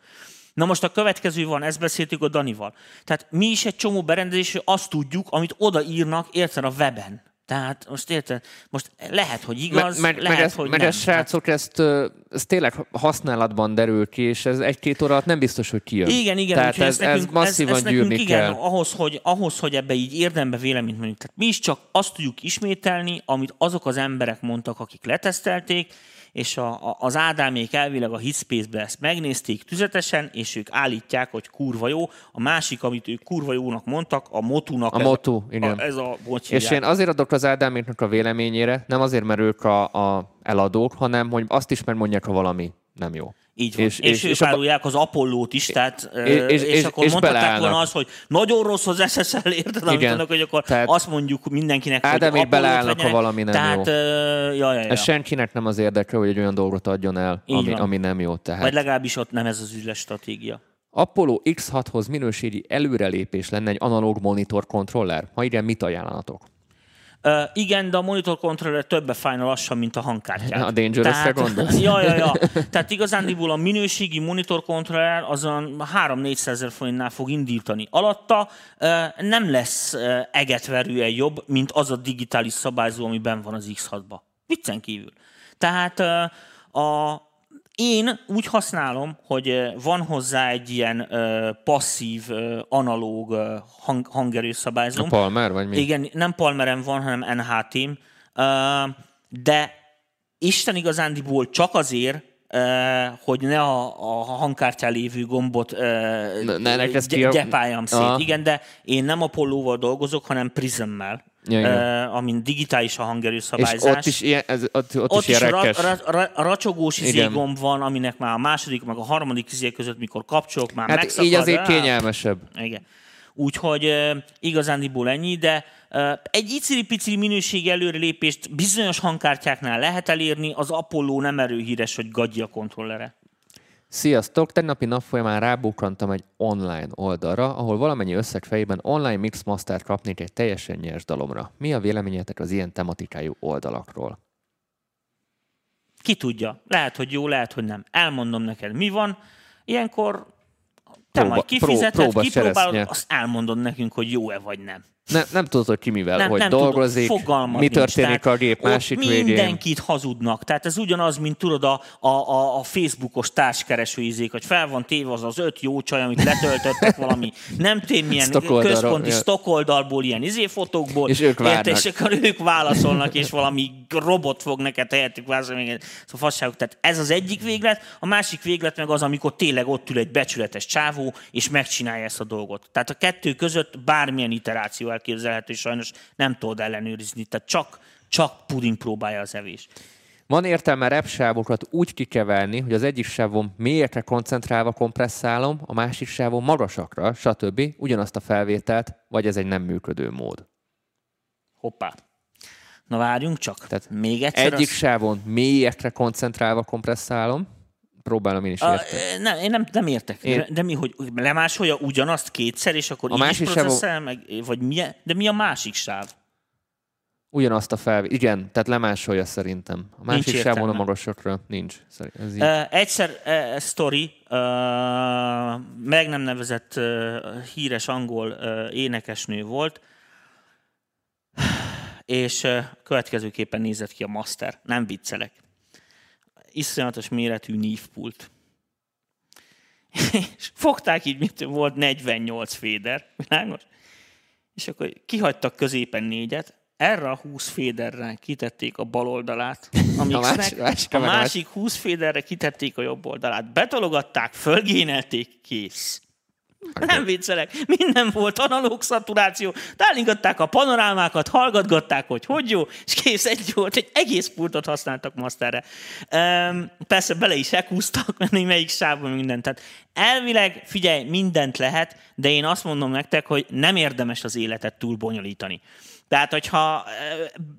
Na most a következő van, ezt beszéltük a Danival. Tehát mi is egy csomó berendezésről azt tudjuk, amit odaírnak, érted, a weben. Tehát most érted, most lehet, hogy igaz, meg, meg, lehet, meg, ez, hogy meg nem. ez, srácok, ezt, ez tényleg használatban derül ki, és ez egy-két óra alatt nem biztos, hogy kijön. Igen, igen, Tehát ez, ez nekünk, masszívan ezt, ezt nekünk gyűrni igen, kell. ahhoz hogy, ahhoz, hogy ebbe így érdembe véleményt mondjuk. Tehát mi is csak azt tudjuk ismételni, amit azok az emberek mondtak, akik letesztelték, és a, a, az Ádámék elvileg a Hitspace-be ezt megnézték tüzetesen, és ők állítják, hogy kurva jó. A másik, amit ők kurva jónak mondtak, a Motunak. A ez Motu, igen. A, ez a, És én azért adok az Ádáméknak a véleményére, nem azért, mert ők a, a eladók, hanem hogy azt is megmondják, ha valami nem jó. Így van. És- És, és, és- ők árulják az Apollót is, tehát, és- és, és, és- akkor és mondhatták beleállnak. volna azt, hogy nagyon rossz az SSL, érted, amit mondok, hogy akkor Tehát azt mondjuk mindenkinek, Ádámék hogy Apollót beleállnak, ha valami nem tehát, jó. ja, ja, ja. Ez senkinek nem az érdeke, hogy egy olyan dolgot adjon el, Így ami, van. ami nem jó. Tehát. Vagy legalábbis ott nem ez az üzlet stratégia. Apollo X6-hoz minőségi előrelépés lenne egy analóg monitor kontroller? Ha igen, mit ajánlatok? Uh, igen, de a monitor controller többe fájna lassan, mint a hangkártyát. A Dangerous-re gondolsz? Ja, ja, ja. Tehát igazándiból a minőségi monitor controller azon 3-400 ezer forintnál fog indítani. Alatta uh, nem lesz uh, egetverően jobb, mint az a digitális szabályzó, ami benn van az X6-ba. Viccen kívül. Tehát uh, a, én úgy használom, hogy ö, van hozzá egy ilyen uh, passzív, uh, analóg uh, hang, hangerőszabályzó. A Palmer, vagy mi? Igen, nem Palmeren van, hanem NHT-m. Uh, de Isten igazándiból csak azért, uh, hogy ne a, a hangkártyán lévő gombot uh, Ne- ne gy- gyepáljam szét. Aha. Igen, de én nem Apollo-val dolgozok, hanem Prismmel, igen. uh, amin digitális a És hangerőszabályzás. ott is ilyen, ez, ott, ott, Ott is ilyen ra, ra, ra, racsogós izégomb van, aminek már a második, meg a harmadik izé között, mikor kapcsolok, már Hát megszakad. így azért kényelmesebb. igen. Úgyhogy uh, igazándiból ennyi, de uh, egy iciri-piciri minőségi előrelépést bizonyos hangkártyáknál lehet elérni, az Apollo nem erőhíres, hogy gadja a kontrollere. Sziasztok! Tegnapi nap folyamán rábukkantam egy online oldalra, ahol valamennyi összeg fejében online mix mastert kapnék egy teljesen nyers dalomra. Mi a véleményetek az ilyen tematikájú oldalakról? Ki tudja? Lehet, hogy jó, lehet, hogy nem. Elmondom neked, mi van. Ilyenkor te Próba- majd kifizeted, pró- kipróbálod, azt elmondod nekünk, hogy jó-e vagy nem. Ne, nem tudod, hogy ki mivel, nem, hogy nem dolgozik, fogalmad mi nincs. történik Tehát a gép másik végén. mindenkit hazudnak. Tehát ez ugyanaz, mint tudod a, a, a, a Facebookos társkereső izék, hogy fel van téve az az öt jó csaj, amit letöltöttek valami, nem tudom, milyen központi ja. stockoldalból, ilyen izéfotókból. És ők várnak. és akkor ők válaszolnak, és valami robot fog neked helyettük válaszolni. Szóval fasságok. Tehát ez az egyik véglet, a másik véglet meg az, amikor tényleg ott ül egy becsületes csávó, és megcsinálja ezt a dolgot. Tehát a kettő között bármilyen iteráció elképzelhető, sajnos nem tudod ellenőrizni. Tehát csak, csak puding próbálja az evés. Van értelme repsávokat úgy kikeverni, hogy az egyik sávon mélyekre koncentrálva kompresszálom, a másik sávon magasakra, stb. ugyanazt a felvételt, vagy ez egy nem működő mód. Hoppá. Na várjunk csak. Tehát Még egyszer. Egyik azt- sávon mélyekre koncentrálva kompresszálom, próbálom én is A, érteni. nem, én nem, nem értek. Én- De, mi, hogy lemásolja ugyanazt kétszer, és akkor A így másik is processzel, meg, vagy mi, de mi a másik sáv? Ugyanazt a felvételt. Igen, tehát lemásolja szerintem. A másik Nincs sávon a értelme. magasakra nincs. Szerint- Ez így. Uh, egyszer uh, sztori, uh, meg nem nevezett uh, híres angol uh, énekesnő volt, és uh, következőképpen nézett ki a master. Nem viccelek. Iszonyatos méretű nívpult. és fogták így, mint volt 48 féder, világos? És akkor kihagytak középen négyet, erre a 20 féderre kitették a bal oldalát a mixnek, A meg a másik 20 féderre kitették a jobb oldalát. Betologatták, fölgénelték, kész. Nem viccelek, minden volt analóg szaturáció, tálingatták a panorámákat, hallgatgatták, hogy hogy jó, és kész, egy volt, egy egész pultot használtak masterre. Um, persze bele is ekúztak, menni melyik sávban mindent. Tehát elvileg, figyelj, mindent lehet, de én azt mondom nektek, hogy nem érdemes az életet túl bonyolítani. Tehát, hogyha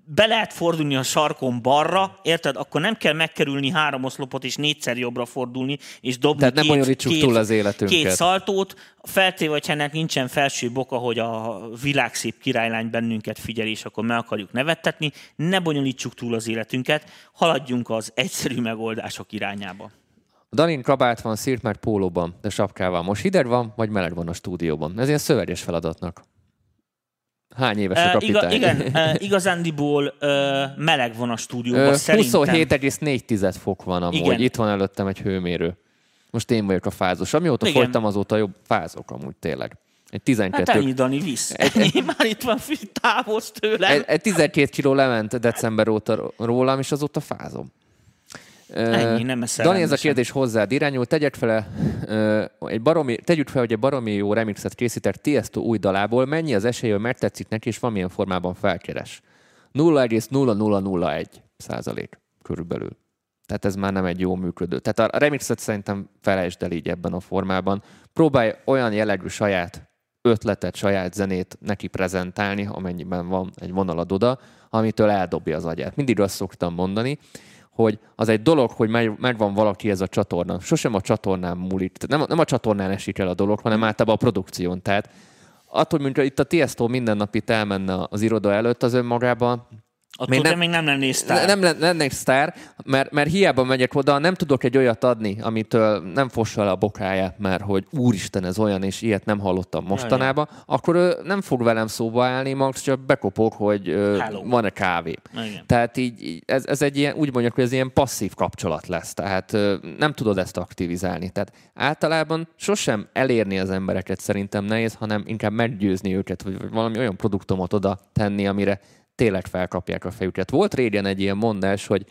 be lehet fordulni a sarkon balra, érted, akkor nem kell megkerülni három oszlopot és négyszer jobbra fordulni, és dobni Tehát két, bonyolítsuk két, túl az életünket. Két szaltót, feltéve, hogy ennek nincsen felső boka, hogy a világszép királylány bennünket figyel, és akkor meg akarjuk nevettetni, ne bonyolítsuk túl az életünket, haladjunk az egyszerű megoldások irányába. A Dalin kabát van szírt már pólóban, de sapkával. Most hideg van, vagy meleg van a stúdióban. Ez ilyen szöveges feladatnak. Hány éves a kapitány? iga, igen, igazándiból meleg van a stúdióban, Ö, szerintem. 27,4 fok van amúgy. Igen. Itt van előttem egy hőmérő. Most én vagyok a fázos. Amióta Igen. folytam, azóta jobb fázok amúgy tényleg. Egy 12, Hát ennyi, Dani, visz. Ennyi, már itt van, távozz tőlem. egy, egy 12 kiló lement december óta rólam, és azóta fázom. Ennyi, nem eszel Dani, ez a kérdés hozzád irányul. Tegyek fel, ö, egy baromi, tegyük fel, hogy egy baromi jó remixet készített Tiesto új dalából. Mennyi az esély, hogy megtetszik neki, és valamilyen formában felkeres? 0,0001 százalék körülbelül. Tehát ez már nem egy jó működő. Tehát a remixet szerintem felejtsd el így ebben a formában. Próbálj olyan jellegű saját ötletet, saját zenét neki prezentálni, amennyiben van egy vonalad oda, amitől eldobja az agyát. Mindig azt szoktam mondani, hogy az egy dolog, hogy meg, megvan valaki ez a csatorna. Sosem a csatornán múlik. Tehát Nem, nem a csatornán esik el a dolog, hanem általában a produkción. Tehát attól, mint itt a Tiesto minden nap itt elmenne az iroda előtt, az önmagában Attól még nem- még nem lennél ne, sztár. nem len- lennék sztár, mert, mert hiába megyek oda, nem tudok egy olyat adni, amitől nem fossa le a bokáját, mert hogy úristen, ez olyan, és ilyet nem hallottam mostanában, akkor ő nem fog velem szóba állni, max csak bekopog, hogy Hello. van-e kávé. Igen. Tehát így, ez, ez egy ilyen, úgy mondjuk, hogy ez ilyen passzív kapcsolat lesz, tehát nem tudod ezt aktivizálni. Tehát általában sosem elérni az embereket szerintem nehéz, hanem inkább meggyőzni őket, vagy valami olyan produktumot oda tenni, amire tényleg felkapják a fejüket. Volt régen egy ilyen mondás, hogy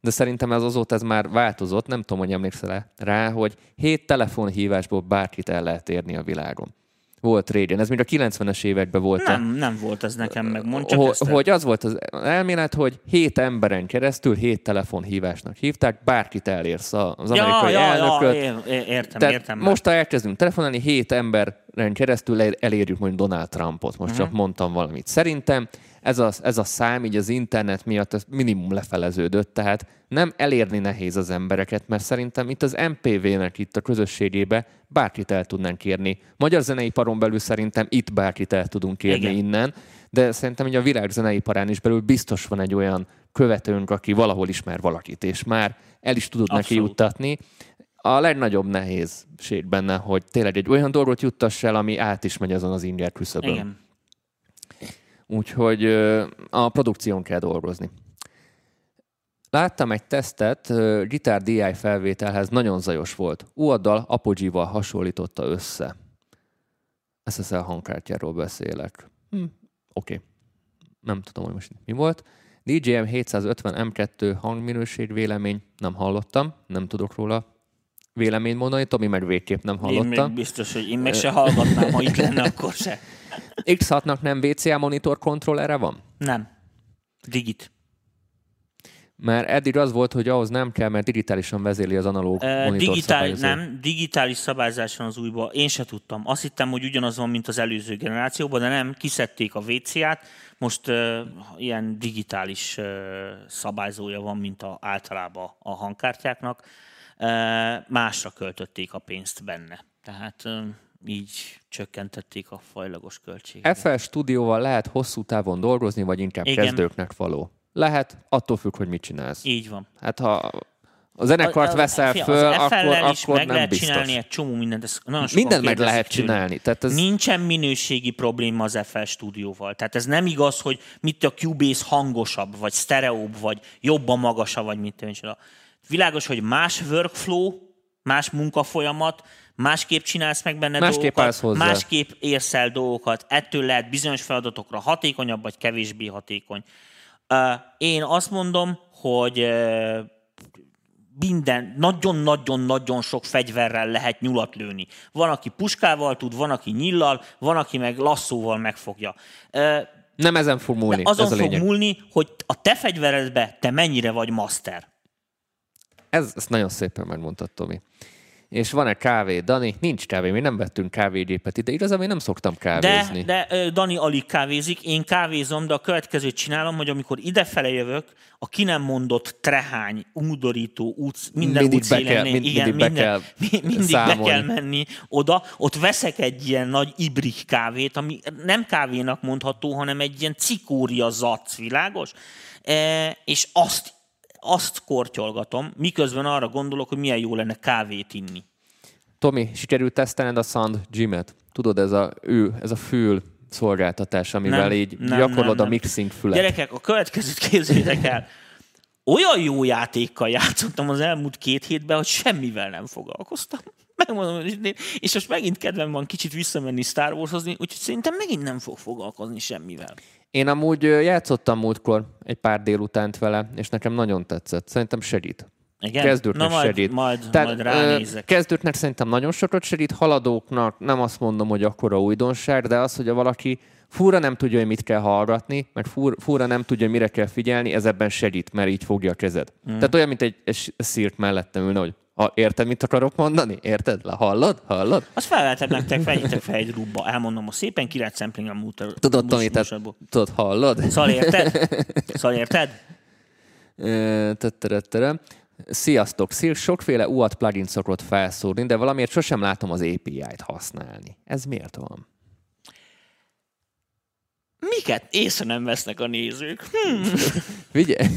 de szerintem ez azóta ez már változott, nem tudom, hogy emlékszel rá, hogy hét telefonhívásból bárkit el lehet érni a világon. Volt régen, ez még a 90-es években volt. Nem, nem volt ez nekem meg, mondd csak Ho- ezt hogy az volt az elmélet, hogy hét emberen keresztül hét telefonhívásnak hívták, bárkit elérsz az amerikai ja, ja, elnököt. ja, é- értem, Tehát értem. most, ha elkezdünk telefonálni, hét emberen keresztül el- elérjük mondjuk Donald Trumpot. Most Mhm. csak mondtam valamit. Szerintem ez a, ez a szám így az internet miatt ez minimum lefeleződött, tehát nem elérni nehéz az embereket, mert szerintem itt az MPV-nek itt a közösségébe bárkit el tudnánk érni. Magyar zeneiparon belül szerintem itt bárkit el tudunk érni Igen. innen, de szerintem így a világ zeneiparán is belül biztos van egy olyan követőnk, aki valahol ismer valakit, és már el is tudod neki Abszolút. juttatni. A legnagyobb nehézség benne, hogy tényleg egy olyan dolgot juttass el, ami át is megy azon az inger küszöbön. Igen. Úgyhogy a produkción kell dolgozni. Láttam egy tesztet, ö, Guitar DI felvételhez nagyon zajos volt. UAD-dal Apogee-val hasonlította össze. SSL hangkártyáról beszélek. Hm, Oké. Okay. Nem tudom, hogy most mi volt. DJM 750 M2 hangminőség vélemény, nem hallottam, nem tudok róla véleményt mondani, Tomi meg végképp nem Én hallottam. még biztos, hogy én meg se hallgatnám, ha itt lenne, akkor se. X6-nak nem VCA monitor kontrollere van? Nem. Digit. Mert eddig az volt, hogy ahhoz nem kell, mert digitálisan vezéli az analóg Uh, monitor digitál, nem, digitális szabályzás van az újban. Én se tudtam. Azt hittem, hogy ugyanaz van, mint az előző generációban, de nem, kiszedték a VCA-t. Most uh, ilyen digitális uh, szabályzója van, mint a, általában a hangkártyáknak. Uh, másra költötték a pénzt benne. Tehát uh, így csökkentették a fajlagos költséget. FL stúdióval lehet hosszú távon dolgozni, vagy inkább Igen. kezdőknek való? Lehet, attól függ, hogy mit csinálsz. Így van. Hát ha a zenekart veszel fia, föl, az akkor, is akkor meg nem lehet biztos. csinálni egy csomó mindent. Ezt nagyon Mindent meg lehet csinálni. Tehát ez, Nincsen minőségi probléma az FL stúdióval. Tehát ez nem igaz, hogy mit a Cubase hangosabb, vagy sztereóbb, vagy jobban magasabb, vagy mit tudom. Világos, hogy más workflow, más munkafolyamat, másképp csinálsz meg benne Másképp állsz dolgokat, hozzá. másképp érsz el dolgokat, ettől lehet bizonyos feladatokra hatékonyabb, vagy kevésbé hatékony. Én azt mondom, hogy minden, nagyon-nagyon-nagyon sok fegyverrel lehet nyulat lőni. Van, aki puskával tud, van, aki nyillal, van, aki meg lasszóval megfogja. Nem ezen fog múlni, de azon ez a fog lényeg. múlni, hogy a te fegyveredbe te mennyire vagy master. Ez, ezt nagyon szépen megmondtad, Tomi. És van-e kávé? Dani, nincs kávé, mi nem vettünk kávégépet ide. Igazából én nem szoktam De, kávézni. de ö, Dani alig kávézik, én kávézom, de a következőt csinálom, hogy amikor idefele jövök, a ki nem mondott trehány, undorító utc, minden Mindig be kell- mind- igen, mindig be minden, kell mi- mindig számolni. be kell menni oda, ott veszek egy ilyen nagy ibrik kávét, ami nem kávénak mondható, hanem egy ilyen cikória zac, világos? E, és azt, azt kortyolgatom, miközben arra gondolok, hogy milyen jó lenne kávét inni. Tomi, sikerült tesztelned a Sound Gym-et? Tudod, ez a, ő, ez a fül szolgáltatás, amivel Nem, így nem, gyakorlod nem, a nem. mixing fület. Gyerekek, a következőt képzeljétek el. Olyan jó játékkal játszottam az elmúlt két hétben, hogy semmivel nem foglalkoztam. Megmondom, és most megint kedvem van kicsit visszamenni Star Warshozni, úgyhogy szerintem megint nem fog foglalkozni semmivel. Én amúgy játszottam múltkor egy pár délutánt vele, és nekem nagyon tetszett. Szerintem segít. Igen? Kezdőknek Na majd, segít. Majd, Tehát, majd ránézek. Kezdőknek szerintem nagyon sokat segít, haladóknak nem azt mondom, hogy akkora újdonság, de az, hogy a valaki fúra nem tudja, hogy mit kell hallgatni, meg fúr, fúra nem tudja, mire kell figyelni, ez ebben segít, mert így fogja a kezed. Mm. Tehát olyan, mint egy, egy szírt mellettem ülne, hogy ha, érted, mit akarok mondani? Érted? Le, hallod? Hallod? Azt felvehetem nektek, vegyetek fel egy rubba. Elmondom a szépen, 9 szempling a múlta. Tudod, Tomi, te, tudod, hallod? Szóval érted? Szóval érted? Ö, tetterettere. Sziasztok! Szír sokféle UAT plugin szokott felszórni, de valamiért sosem látom az API-t használni. Ez miért van? Miket észre nem vesznek a nézők? Hm. Figyelj!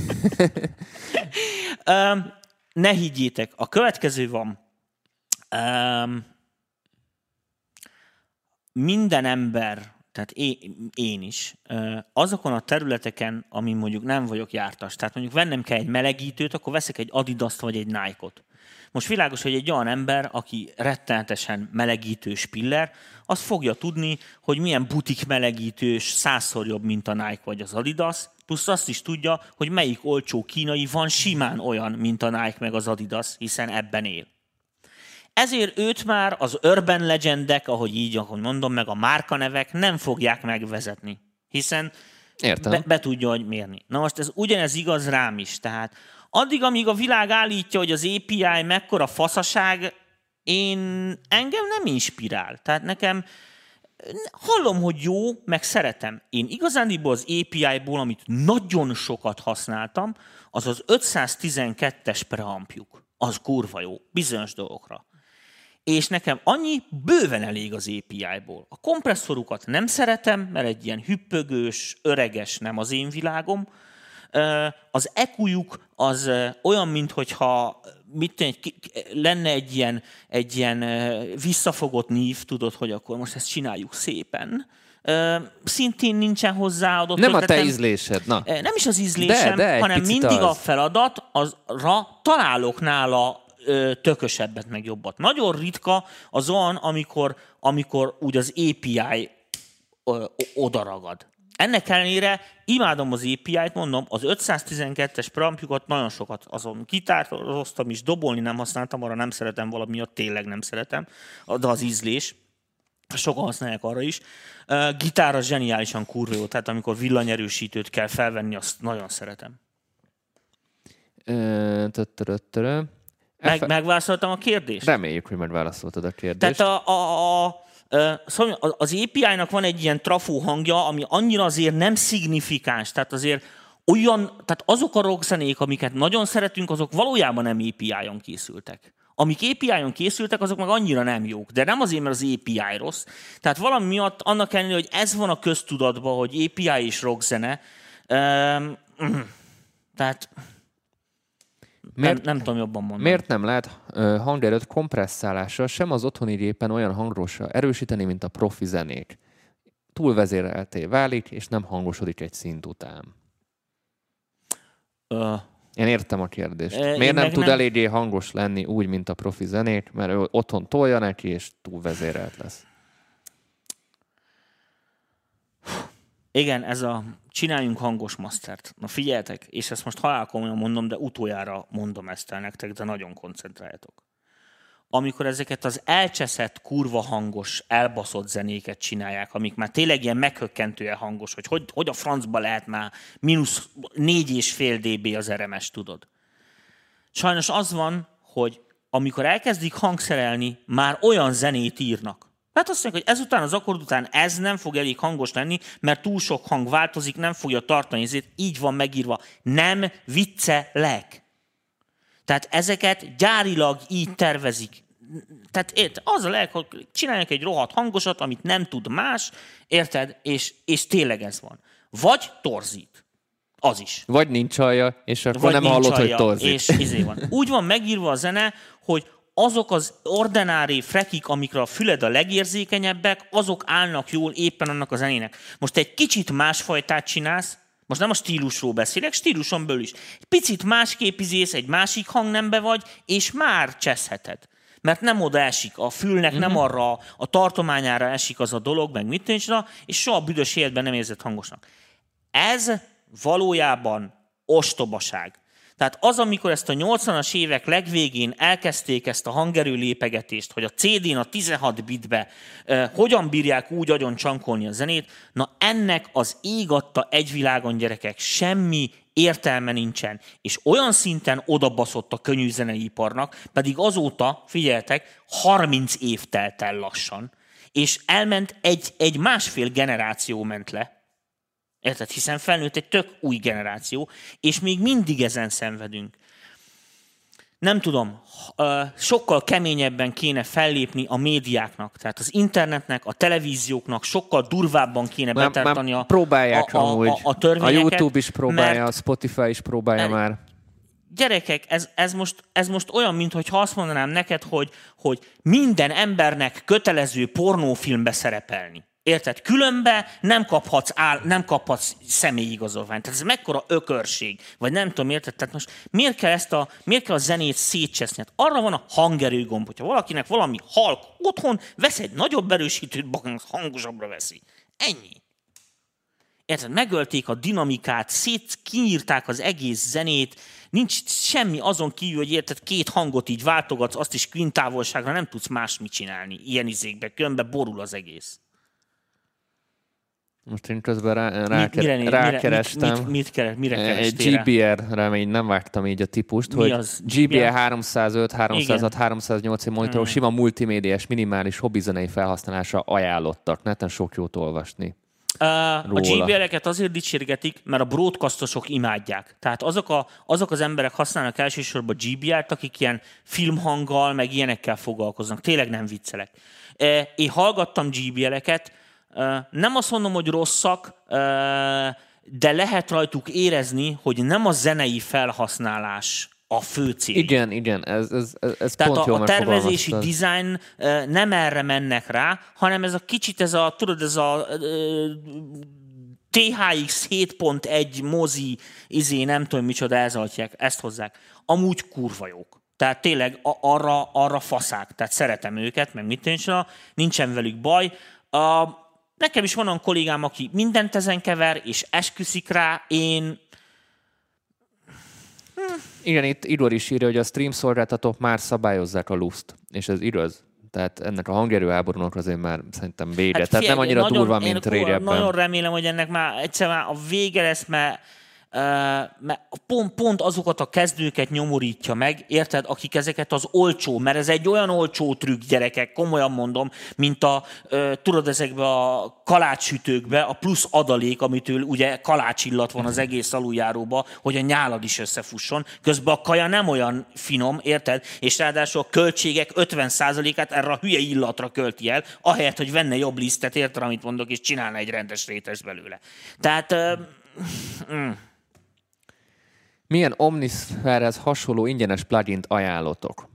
Um, ne higgyétek, a következő van. Um, minden ember, tehát én, is, azokon a területeken, amin mondjuk nem vagyok jártas, tehát mondjuk vennem kell egy melegítőt, akkor veszek egy Adidas-t vagy egy Nike-ot. Most világos, hogy egy olyan ember, aki rettenetesen melegítős piller, az fogja tudni, hogy milyen butik melegítős százszor jobb, mint a Nike vagy az Adidas, plusz azt is tudja, hogy melyik olcsó kínai van simán olyan, mint a Nike meg az Adidas, hiszen ebben él. Ezért őt már az urban legendek, ahogy így, ahogy mondom, meg a márkanevek nem fogják megvezetni, hiszen Értem. be, be tudja, hogy mérni. Na most ez ugyanez igaz rám is, tehát addig, amíg a világ állítja, hogy az API mekkora faszaság, én engem nem inspirál. Tehát nekem hallom, hogy jó, meg szeretem. Én igazándiból az API-ból, amit nagyon sokat használtam, az az 512-es preampjuk. Az kurva jó, bizonyos dolgokra. És nekem annyi bőven elég az API-ból. A kompresszorukat nem szeretem, mert egy ilyen hüppögős, öreges nem az én világom. Az EQ-juk az olyan, mintha mit ki- lenne egy ilyen, egy ilyen visszafogott nív, tudod, hogy akkor most ezt csináljuk szépen. Szintén nincsen hozzáadott Nem a te ízlésed, na. Nem is az ízlésem, De, de, hanem mindig az. a feladat, azra találok nála tökösebbet, meg jobbat. Nagyon ritka az olyan, amikor, amikor úgy az API odaragad. Ennek ellenére imádom az API-t, mondom, az 512-es preampjukat nagyon sokat azon gitároztam is, dobolni nem használtam, arra nem szeretem valami miatt, tényleg nem szeretem, de az ízlés, sokan használják arra is. Uh, gitár az zseniálisan kurva jó, tehát amikor villanyerősítőt kell felvenni, azt nagyon szeretem. Meg, megválaszoltam a kérdést? Reméljük, hogy megválaszoltad a kérdést. Tehát a, a, a, szóval az API-nak van egy ilyen trafó hangja, ami annyira azért nem szignifikáns, tehát azért olyan, tehát azok a rockzenék, amiket nagyon szeretünk, azok valójában nem API-on készültek. Amik API-on készültek, azok meg annyira nem jók. De nem azért, mert az API rossz. Tehát valami miatt annak ellenére, hogy ez van a köztudatban, hogy API és rockzene, um, tehát nem, Miért- nem tudom jobban mondani. Miért nem lehet ö, hangerőt kompresszálással sem az otthoni gépen olyan hangrosra erősíteni, mint a profi zenék? Túlvezérelté válik, és nem hangosodik egy szint után. Ö, Én értem a kérdést. E, Miért nem tud nem. eléggé hangos lenni úgy, mint a profi zenék, mert ő otthon tolja neki, és túl vezérelt lesz. Igen, ez a csináljunk hangos mastert. Na figyeljetek, és ezt most halálkomolyan mondom, de utoljára mondom ezt el nektek, de nagyon koncentráljatok. Amikor ezeket az elcseszett, kurva hangos, elbaszott zenéket csinálják, amik már tényleg ilyen meghökkentően hangos, hogy hogy, hogy a francba lehet már mínusz négy és fél dB az RMS, tudod. Sajnos az van, hogy amikor elkezdik hangszerelni, már olyan zenét írnak. Hát azt mondják, hogy ezután az akkord után ez nem fog elég hangos lenni, mert túl sok hang változik, nem fogja tartani ezért, így van megírva. Nem viccelek. Tehát ezeket gyárilag így tervezik. Tehát érted, az a leg, hogy csinálják egy rohadt hangosat, amit nem tud más, érted, és, és tényleg ez van. Vagy torzít. Az is. Vagy nincs alja, és akkor Vagy nem hallod, hogy alja, torzik. És izé van. Úgy van megírva a zene, hogy azok az ordinári frekik, amikre a füled a legérzékenyebbek, azok állnak jól éppen annak a zenének. Most egy kicsit másfajtát csinálsz, most nem a stílusról beszélek, stíluson belül is. Egy picit másképp izész, egy másik hangnembe vagy, és már cseszheted. Mert nem oda esik, a fülnek nem arra a tartományára esik az a dolog, meg mit nincs, és soha büdös életben nem érzed hangosnak. Ez valójában ostobaság. Tehát az, amikor ezt a 80-as évek legvégén elkezdték ezt a hangerő lépegetést, hogy a CD-n a 16 bitbe eh, hogyan bírják úgy agyon csankolni a zenét, na ennek az ég adta egy világon gyerekek, semmi értelme nincsen. És olyan szinten odabaszott a könnyű zeneiparnak, pedig azóta, figyeltek, 30 év telt el lassan, és elment egy, egy másfél generáció ment le, Érted? Hiszen felnőtt egy tök új generáció, és még mindig ezen szenvedünk. Nem tudom, sokkal keményebben kéne fellépni a médiáknak, tehát az internetnek, a televízióknak sokkal durvábban kéne Már- betartani már a, próbálják a, a, a, a törvényeket. A YouTube is próbálja, a Spotify is próbálja mert- már. gyerekek, ez, ez, most, ez most olyan, mintha azt mondanám neked, hogy, hogy minden embernek kötelező pornófilmbe szerepelni. Érted? Különben nem kaphatsz, áll, nem kaphatsz személyigazolványt. Tehát ez mekkora ökörség. Vagy nem tudom, érted? Tehát most miért kell, ezt a, miért kell a zenét szétcseszni? Hát arra van a hangerő gomb, hogyha valakinek valami halk otthon, vesz egy nagyobb erősítőt, baknak hangosabbra veszi. Ennyi. Érted? Megölték a dinamikát, szét kinyírták az egész zenét, nincs semmi azon kívül, hogy érted, két hangot így váltogatsz, azt is kvintávolságra nem tudsz más mit csinálni ilyen izékbe, különben borul az egész. Most én közben rá, Mit- ráke, mire, mire, rákerestem. Mit, mit, mit, keres, mire kerestél? GBR-re még nem vágtam így a típust, Mi hogy az? GBR GBR? 305, 306, 308 monitorok, Hmm. sima multimédiás, minimális hobbizenei felhasználása ajánlottak. Neten sok jót olvasni. Uh, a róla. GBL-eket azért dicsérgetik, mert a broadcastosok imádják. Tehát azok, a, azok az emberek használnak elsősorban GBL-t, akik ilyen filmhanggal, meg ilyenekkel foglalkoznak. Tényleg nem viccelek. Uh, én hallgattam GBL-eket, uh, nem azt mondom, hogy rosszak, de lehet rajtuk érezni, hogy nem a zenei felhasználás a fő cél. Igen, igen, ez, ez, ez, ez Tehát pont a, jól a tervezési design nem erre mennek rá, hanem ez a kicsit ez a, tudod, ez a THX 7.1 mozi, izé, nem tudom micsoda, ez adják, ezt hozzák. Amúgy kurva jók. Tehát tényleg arra, arra faszák. Tehát szeretem őket, meg mit nincs, nincsen velük baj. A, nekem is van olyan kollégám, aki mindent ezen kever, és esküszik rá. Én Igen, itt Igor is írja, hogy a stream szolgáltatók már szabályozzák a luszt, és ez igaz. Tehát ennek a hangerő háborúnak azért már szerintem vége. Hát Tehát figyelj, nem annyira nagyon, durva, mint régebben. Nagyon remélem, hogy ennek már egyszer már a vége lesz, mert, mert pont, pont azokat a kezdőket nyomorítja meg, érted, akik ezeket az olcsó, mert ez egy olyan olcsó trükk, gyerekek, komolyan mondom, mint a, tudod, ezekbe a kalácssütőkbe a plusz adalék, amitől ugye kalácsillat van az egész aluljáróba, hogy a nyálad is összefusson. Közben a kaja nem olyan finom, érted? És ráadásul a költségek 50%-át erre a hülye illatra költi el, ahelyett, hogy venne jobb lisztet, érted, amit mondok, és csinálna egy rendes rétes belőle. Tehát uh, Milyen Omnisphere-hez hasonló ingyenes plugint ajánlotok?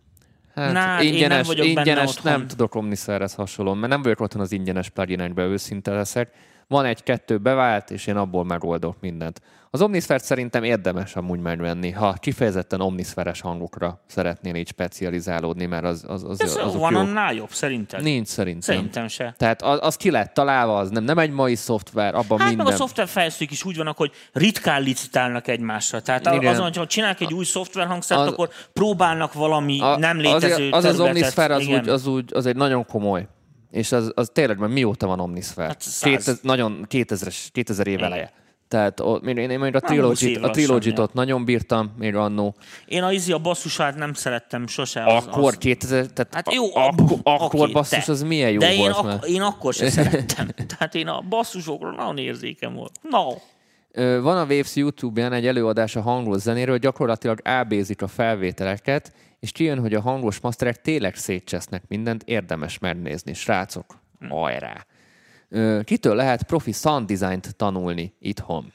Hát, Na, hát én nem ingyenes, benne ingyenes nem tudok Omnisphere-hez hasonló, mert nem vagyok otthon az ingyenes pluginekben, őszinte leszek. van egy-kettő bevált, és én abból megoldok mindent. Az Omnisphere szerintem érdemes amúgy megvenni, ha kifejezetten omniszferes hangokra szeretnél így specializálódni, mert az, az, az Ez azok van jó. annál jobb, szerinted? Nincs szerintem. Szerintem se. Tehát az, az ki lett találva, az nem, nem egy mai szoftver, abban Hát minden. meg a szoftverfejlesztők is úgy vannak, hogy ritkán licitálnak egymásra. Tehát Igen. azon, hogyha csinálnak egy új szoftverhangszert, Az- akkor próbálnak valami A- nem létező az, az, az. Omnisphere az, úgy, az, úgy, az egy nagyon komoly. És az, az tényleg, mert mióta van Omnisphere? Hát száz. Kétez, nagyon 2000-es, 2000 év eleje. Tehát ott, én, én még a Már 20 Trilogy-t, év a ja. ott nagyon bírtam, még annó. Én a izi a basszusát nem szerettem sose. Az, Akkor az... 2000, tehát Hát jó, a- akkor, akkor oké, basszus, te. az milyen jó De én, volt ak- már. én akkor sem szerettem. Tehát én a basszusokra nagyon érzékem volt. No. Van a Waves YouTube-ján egy előadás a hangos zenéről, gyakorlatilag ábézik a felvételeket, és kijön, hogy a hangos masterek tényleg szétcsesznek mindent, érdemes megnézni. Srácok, hajrá! Ö, Kitől lehet profi sound design-t tanulni itthon?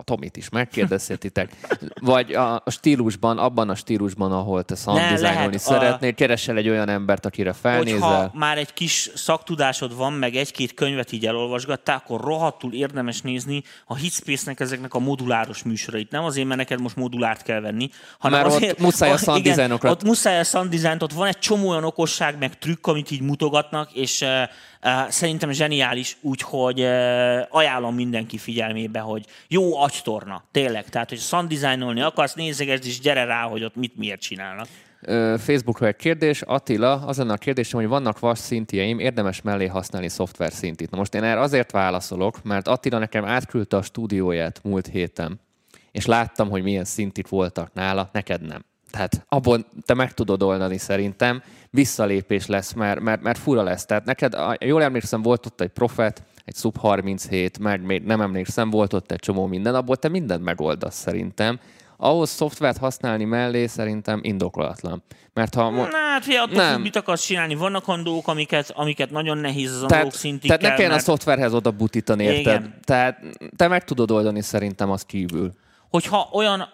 A Tomit is megkérdezhetitek. Vagy a, stílusban, abban a stílusban, ahol te sound Ne, designolni lehet a- szeretnél, keresel egy olyan embert, akire felnézel. Hogyha már egy kis szaktudásod van, meg egy-két könyvet így elolvasgattál, akkor rohadtul érdemes nézni a Hitspace-nek ezeknek a moduláros műsorait. Nem azért, mert neked most modulárt kell venni, hanem Már ott azért, muszáj a sound igen, Ott muszáj a sound design ott van egy csomó olyan okosság, meg trükk, amit így mutogatnak, és uh, szerintem zseniális, úgyhogy ajánlom mindenki figyelmébe, hogy jó agytorna, tényleg. Tehát, hogy sound designolni akarsz, nézegesd, és gyere rá, hogy ott mit miért csinálnak. Ö, Facebookra egy kérdés. Attila, az lenne a kérdésem, hogy vannak vas szintjeim, érdemes mellé használni szoftver szintit. Na most én erre azért válaszolok, mert Attila nekem átküldte a stúdióját múlt héten, és láttam, hogy milyen szintik voltak nála, neked nem. Tehát abból te meg tudod oldani szerintem, visszalépés lesz, mert, mert, mert fura lesz. Tehát neked, a- jól emlékszem, volt ott egy Profet, egy Sub 37, meg még nem emlékszem, volt ott egy csomó minden, abból te mindent megoldasz szerintem. Ahhoz szoftvert használni mellé szerintem indokolatlan. Mert ha... mo- Na, hát attól Nem. függ, mit akarsz csinálni. Vannak dolgok, amiket, amiket nagyon nehéz az tehát, szintig tehát ne kell, kelljen a mert szoftverhez oda butítani, érted? Igen. Tehát te meg tudod oldani szerintem azt kívül. Hogyha olyan,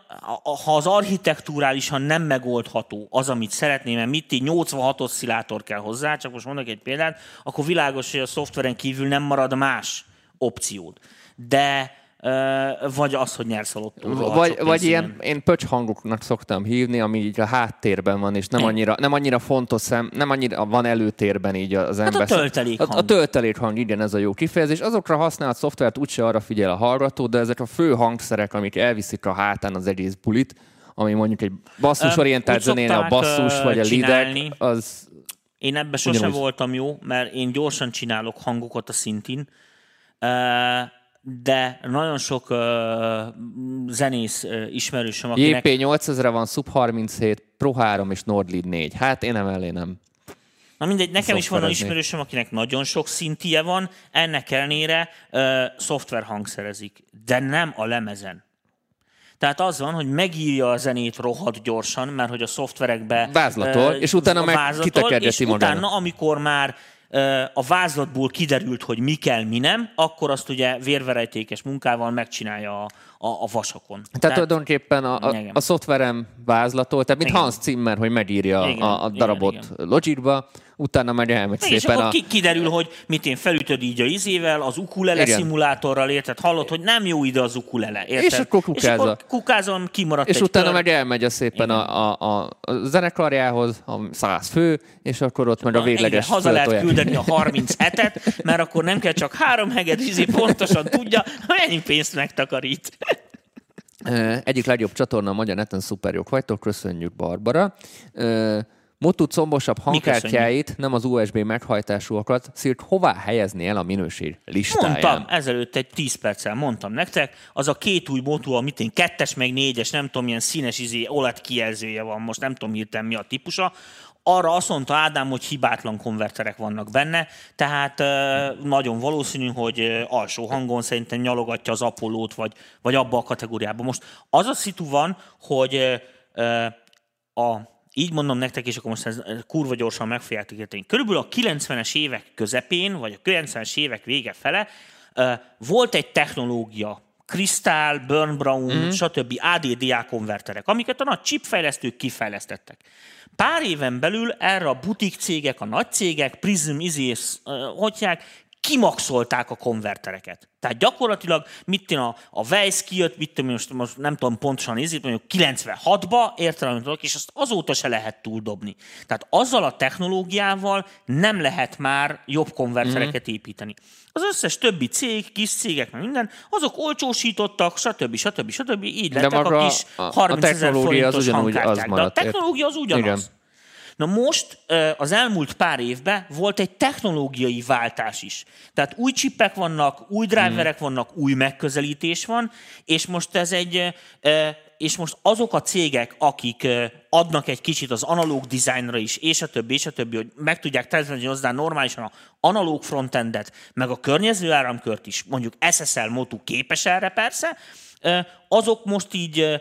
ha az architektúrálisan nem megoldható az, amit szeretném, mert mit így 86 oszcillátor kell hozzá, csak most mondok egy példát, akkor világos, hogy a szoftveren kívül nem marad más opciód. De vagy az, hogy nyersz a lottóról. Vagy, vagy ilyen, én pöcs hangoknak szoktam hívni, ami így a háttérben van, és nem annyira, nem annyira fontos szem, nem annyira van előtérben így az ember. Hát a töltelékhang. A, a töltelékhang, igen, ez a jó kifejezés. Azokra használt szoftvert úgyse arra figyel a hallgató, de ezek a fő hangszerek, amik elviszik a hátán az egész bulit, ami mondjuk egy basszusorientált Úgy zenénél a basszus vagy a csinálni. lidek, az Én ebben sosem voltam jó, mert én gyorsan csinálok hangokat a szintin, de nagyon sok ö, zenész ö, ismerősöm, akinek... JP 8000 van, Sub 37, Pro 3 és Nordlead 4. Hát én emellé nem. Na mindegy, nekem is van Szoftverezni. ismerősöm, akinek nagyon sok szintije van, ennek ellenére ö, szoftver hangszerezik, de nem a lemezen. Tehát az van, hogy megírja a zenét rohadt gyorsan, mert hogy a szoftverekbe... Vázlatol, ö, és utána meg vázlatol, kitekergeti És magának. utána, amikor már a vázlatból kiderült, hogy mi kell, mi nem, akkor azt ugye vérverejtékes munkával megcsinálja a, a, a vasakon. Tehát, Tehát tulajdonképpen a, a, Igen. a szoftverem vázlatol, tehát mint Igen. Hans Zimmer, hogy megírja Igen, a, a darabot igen. Logicba, utána meg elmegy És szépen akkor a... ki, kiderül, hogy mit én felütöd így a izével, az ukulele Igen. szimulátorral, érted? Hallod, hogy nem jó ide az ukulele, érted? És akkor És kukázol. akkor kukázom, kimaradt És egy utána kör. meg elmegy a szépen a, a, a, a zenekarjához, a száz fő, és akkor ott meg a végleges Igen, haza lehet küldeni a 37-et, mert akkor nem kell csak három heged, izé pontosan tudja, mennyi pénzt megtakarít. Egyik legjobb csatorna a Magyar Neten, szuper jók vagytok, köszönjük Barbara. Motu combosabb hangkártyáit, nem az USB meghajtásúakat, Szirk, hová helyezni el a minőség listáján? Mondtam, ezelőtt egy 10 perccel mondtam nektek, az a két új Motu, amit én kettes meg négyes, nem tudom, milyen színes izé, OLED kijelzője van, most nem tudom hirtelen mi a típusa, arra azt mondta Ádám, hogy hibátlan konverterek vannak benne, tehát nagyon valószínű, hogy alsó hangon szerintem nyalogatja az Apollót, vagy, vagy abba a kategóriába. Most az a szitu van, hogy a így mondom nektek, és akkor most ez kurva gyorsan meg fogjátok érteni. Körülbelül a 90-es évek közepén, vagy a 90-es évek vége fele volt egy technológia, Crystal, Burn Brown, mm. stb. ADDA konverterek, amiket a nagy chipfejlesztők kifejlesztettek. Pár éven belül erre a butik cégek, a nagy cégek, Prism, Izis, hogyják, kimaxolták a konvertereket. Tehát gyakorlatilag, mit tudom, a, a Weiss kijött, mit tudom, most, most nem tudom pontosan nézni, mondjuk 96-ba, értelemben és azt azóta se lehet túldobni. Tehát azzal a technológiával nem lehet már jobb konvertereket mm. építeni. Az összes többi cég, kis cégek, meg minden, azok olcsósítottak, stb. stb. stb. Így lettek a kis 30 ezer forintos hangkártyák. De a technológia az ugyanaz. Igen. Na most az elmúlt pár évben volt egy technológiai váltás is. Tehát új csipek vannak, új driverek vannak, új megközelítés van, és most ez egy és most azok a cégek, akik adnak egy kicsit az analóg dizájnra is, és a többi, és a többi, hogy meg tudják tervezni hozzá normálisan a analóg frontendet, meg a környező áramkört is, mondjuk SSL Motu képes erre persze, azok most így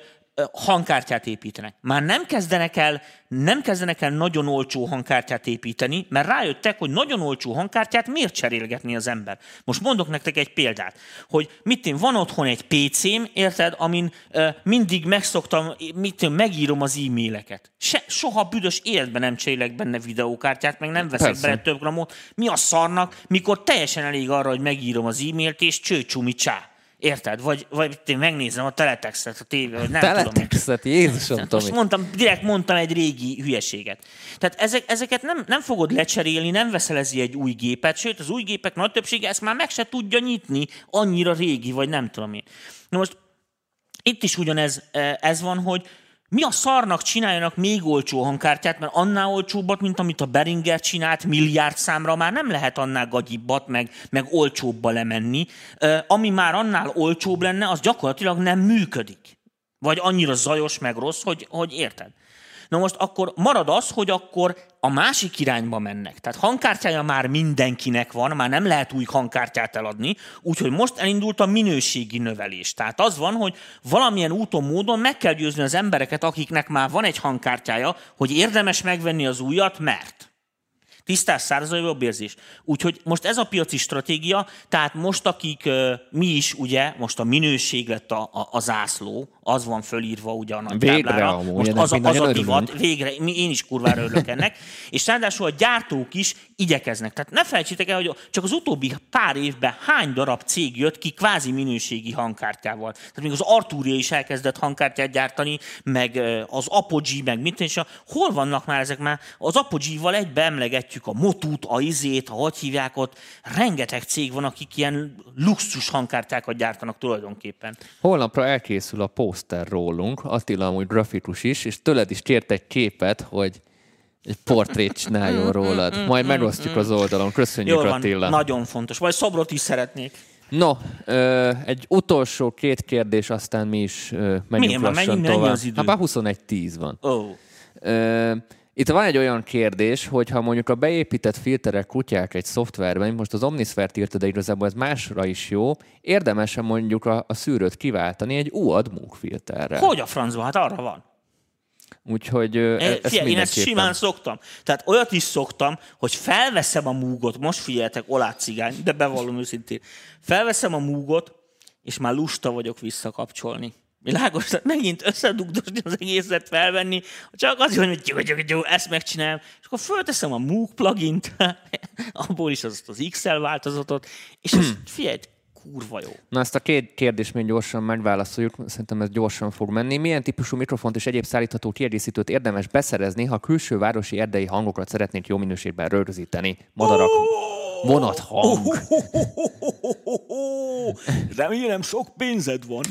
hangkártyát építenek. Már nem kezdenek el, nem kezdenek el nagyon olcsó hangkártyát építeni, mert rájöttek, hogy nagyon olcsó hangkártyát miért cserélgetni az ember. Most mondok nektek egy példát, hogy mit én, van otthon egy PC-m, érted, amin uh, mindig megszoktam, mit én, megírom az e-maileket. Se, soha büdös életben nem cserélek benne videókártyát, meg nem veszek Persze. bele több gramot. Mi a szarnak, mikor teljesen elég arra, hogy megírom az e-mailt, és csőcsumi csá. Érted? Vagy, vagy én megnézem a teletextet a tévé, vagy nem teletextet, tudom. Jézusom, Tomi. Most mondtam, direkt mondtam egy régi hülyeséget. Tehát ezek, ezeket nem, nem fogod lecserélni, nem veszelezi egy új gépet, sőt, az új gépek nagy többsége ezt már meg se tudja nyitni, annyira régi, vagy nem tudom én. Na most itt is ugyanez e, ez van, hogy mi a szarnak csináljanak még olcsó hangkártyát, mert annál olcsóbbat, mint amit a Beringer csinált, milliárd számra már nem lehet annál gagyibbat, meg, meg olcsóbba lemenni. Ami már annál olcsóbb lenne, az gyakorlatilag nem működik. Vagy annyira zajos, meg rossz, hogy, hogy érted. Na most akkor marad az, hogy akkor a másik irányba mennek. Tehát hangkártyája már mindenkinek van, már nem lehet új hangkártyát eladni, úgyhogy most elindult a minőségi növelés. Tehát az van, hogy valamilyen úton, módon meg kell győzni az embereket, akiknek már van egy hangkártyája, hogy érdemes megvenni az újat, mert Tisztás szárazai jobb érzés. Úgyhogy most ez a piaci stratégia, tehát most akik mi is, ugye, most a minőség lett a, a, a zászló, az van fölírva ugye a nagy végre táblára. Amúgy, most az, a, az a divat, végre, én is kurvára örülök ennek. És ráadásul a gyártók is igyekeznek. Tehát ne felejtsétek el, hogy csak az utóbbi pár évben hány darab cég jött ki kvázi minőségi hangkártyával. Tehát még az Arturia is elkezdett hangkártyát gyártani, meg az Apogee, meg mint és a, hol vannak már ezek már? Az Apogee-val egybe emlegetjük a Motut, a Izét, a hogy hívják ott. Rengeteg cég van, akik ilyen luxus hangkártyákat gyártanak tulajdonképpen. Holnapra elkészül a poszter rólunk, Attila amúgy grafikus is, és tőled is kért egy képet, hogy egy portrét csináljon rólad. Majd megosztjuk az oldalon. Köszönjük, Jó van, Attila. nagyon fontos. Vagy szobrot is szeretnék. No, egy utolsó két kérdés, aztán mi is menjünk Milyen lassan mennyi, tovább. Mennyi az idő? Hát 21-10 van. Oh. Itt van egy olyan kérdés, hogy ha mondjuk a beépített filterek kutyák egy szoftverben, most az Omnisphere-t írta, de igazából ez másra is jó, érdemes mondjuk a, a szűrőt kiváltani egy UAD MOOC filterre. Hogy a francba? Hát arra van. Úgyhogy e, ezt figyelj, én ezt simán szoktam. Tehát olyat is szoktam, hogy felveszem a múgot, most figyeljetek, olát cigány, de bevallom őszintén. Felveszem a múgot, és már lusta vagyok visszakapcsolni. Világos, tehát megint összedugdosni az egészet, felvenni, csak azért, hogy jó, jó, jó, ezt megcsinálom, és akkor fölteszem a Moog plugin-t, abból is az, az XL változatot, és ez, figyelj, kurva jó. Na ezt a két kérdést még gyorsan megválaszoljuk, szerintem ez gyorsan fog menni. Milyen típusú mikrofont és egyéb szállítható kiegészítőt érdemes beszerezni, ha külső városi erdei hangokat szeretnék jó minőségben rögzíteni? Madarak, vonat hang. Remélem sok pénzed van.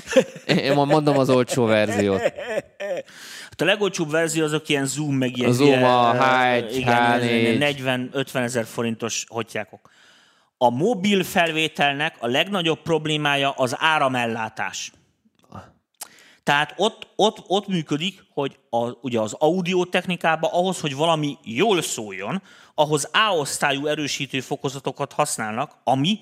Én mondom az olcsó verziót. Hát a legolcsóbb verzió azok ilyen Zoom, meg ilyen... A Zoom, a H1, 40-50 ezer forintos hotyákok. A mobil felvételnek a legnagyobb problémája az áramellátás. Tehát ott, ott, ott működik, hogy a, ugye az audio technikában ahhoz, hogy valami jól szóljon, ahhoz A-osztályú erősítő fokozatokat használnak, ami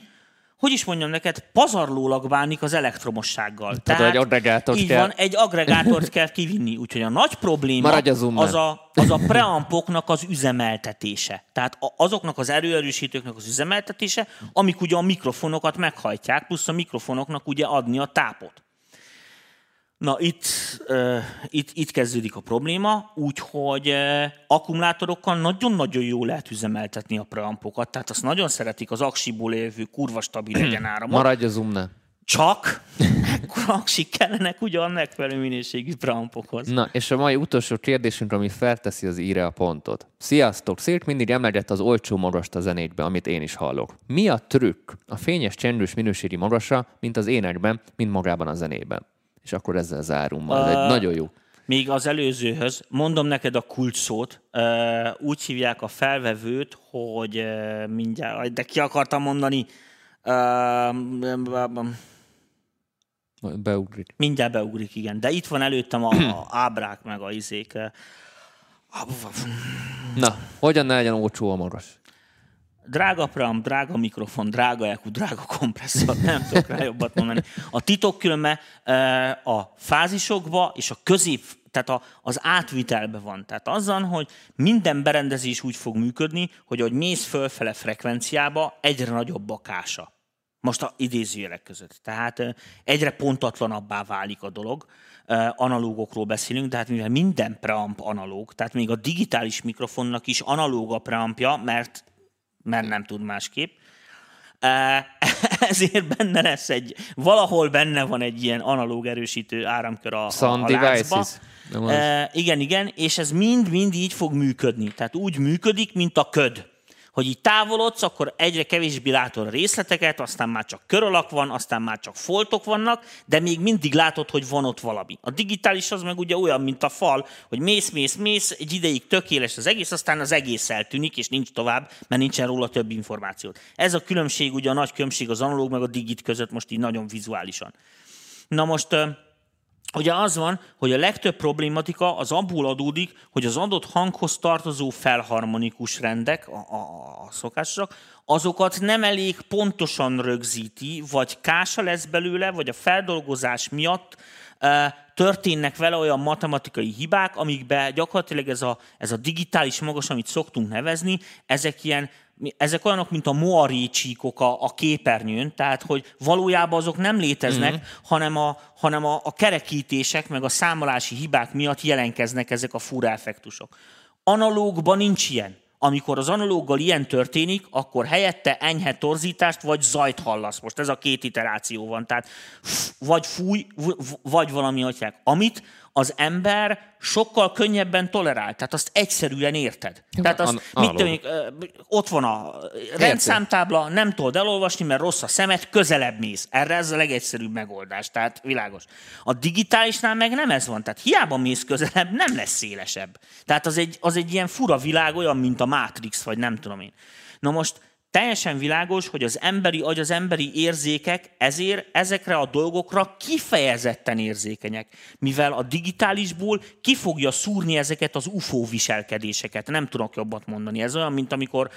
hogy is mondjam neked, pazarlólag bánik az elektromossággal. Tehát, Tehát egy agregátort így kell... van, egy agregátort kell kivinni. Úgyhogy a nagy probléma az, az a, az a preampoknak az üzemeltetése. Tehát azoknak az erőerősítőknek az üzemeltetése, amik ugye a mikrofonokat meghajtják, plusz a mikrofonoknak ugye adni a tápot. Na, itt, uh, itt, itt kezdődik a probléma, úgyhogy uh, akkumulátorokkal nagyon-nagyon jól lehet üzemeltetni a preampokat, tehát azt nagyon szeretik az aksiból élvő kurva stabil egyenáramot. Maradj a zoomnál. Csak ekkora aksik kellenek ugyan megfelelő minőségű preampokhoz. Na, és a mai utolsó kérdésünk, ami felteszi az íre a pontot. Sziasztok! Szirk mindig emlegett az olcsó magast a zenékbe, amit én is hallok. Mi a trükk a fényes, csendős minőségi magasa, mint az énekben, mint magában a zenében? És akkor ezzel zárunk ma. Ez egy nagyon jó. Még az előzőhöz, mondom neked a szót, uh, úgy hívják a felvevőt, hogy mindjárt, de ki akartam mondani, Beugrik. mindjárt beugrik, igen, de itt van előttem a, a ábrák meg a izék. Na, hogyan ne legyen olcsó a magas? Drága pram, drága mikrofon, drága EQ, drága kompresszor, nem tudok rá jobbat mondani. A titok különben eh, a fázisokba és a közép, tehát a, az átvitelbe van. Tehát azzal, hogy minden berendezés úgy fog működni, hogy ahogy mész fölfele frekvenciába, egyre nagyobb a kása. Most a idézőjelek között. Tehát eh, egyre pontatlanabbá válik a dolog. Eh, Analógokról beszélünk, de hát mivel minden preamp analóg, tehát még a digitális mikrofonnak is analóg a preampja, mert mert nem tud másképp. Ezért benne lesz egy, valahol benne van egy ilyen analóg erősítő áramkör a, Sound a láncba. E, igen, igen, és ez mind-mind így fog működni. Tehát úgy működik, mint a köd. Hogy így távolodsz, akkor egyre kevésbé látod a részleteket, aztán már csak kör van, aztán már csak foltok vannak, de még mindig látod, hogy van ott valami. A digitális az meg ugye olyan, mint a fal, hogy mész, mész, mész, egy ideig tökéletes az egész, aztán az egész eltűnik, és nincs tovább, mert nincsen róla több információt. Ez a különbség, ugye a nagy különbség az analóg meg a digit között most így nagyon vizuálisan. Na most Ugye az van, hogy a legtöbb problématika az abból adódik, hogy az adott hanghoz tartozó felharmonikus rendek, a, a, a szokásosak, azokat nem elég pontosan rögzíti, vagy kása lesz belőle, vagy a feldolgozás miatt e, történnek vele olyan matematikai hibák, amikbe gyakorlatilag ez a, ez a digitális magas, amit szoktunk nevezni, ezek ilyen ezek olyanok, mint a moaré csíkok a, a képernyőn, tehát hogy valójában azok nem léteznek, mm-hmm. hanem, a, hanem a, a kerekítések meg a számolási hibák miatt jelenkeznek ezek a fura effektusok. Analógban nincs ilyen. Amikor az analóggal ilyen történik, akkor helyette enyhe torzítást vagy zajt hallasz. Most ez a két iteráció van. Tehát vagy fúj, vagy valami atyák. Amit az ember sokkal könnyebben tolerál. Tehát azt egyszerűen érted. Tehát azt, an- mit ö, ott van a rendszámtábla, nem tudod elolvasni, mert rossz a szemed, közelebb mész. Erre ez a legegyszerűbb megoldás, tehát világos. A digitálisnál meg nem ez van, tehát hiába mész közelebb, nem lesz szélesebb. Tehát az egy, az egy ilyen fura világ, olyan, mint a Matrix, vagy nem tudom én. Na most teljesen világos, hogy az emberi agy, az emberi érzékek ezért ezekre a dolgokra kifejezetten érzékenyek, mivel a digitálisból ki fogja szúrni ezeket az UFO viselkedéseket. Nem tudok jobbat mondani. Ez olyan, mint amikor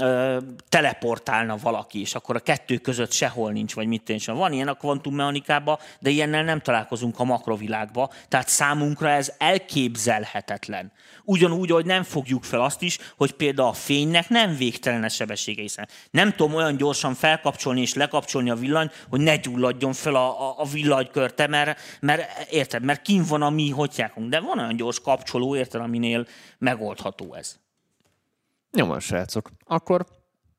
ö, teleportálna valaki, és akkor a kettő között sehol nincs, vagy mit tényleg. Van ilyen a kvantummechanikában, de ilyennel nem találkozunk a makrovilágba, tehát számunkra ez elképzelhetetlen. Ugyanúgy, hogy nem fogjuk fel azt is, hogy például a fénynek nem végtelen a sebessége, hiszen nem tudom olyan gyorsan felkapcsolni és lekapcsolni a villanyt, hogy ne gyulladjon fel a, a, a villanykörte, mert, mert érted, mert kim van a mi hotyákunk, de van olyan gyors kapcsoló, érted, aminél megoldható ez. Jó van, srácok. Akkor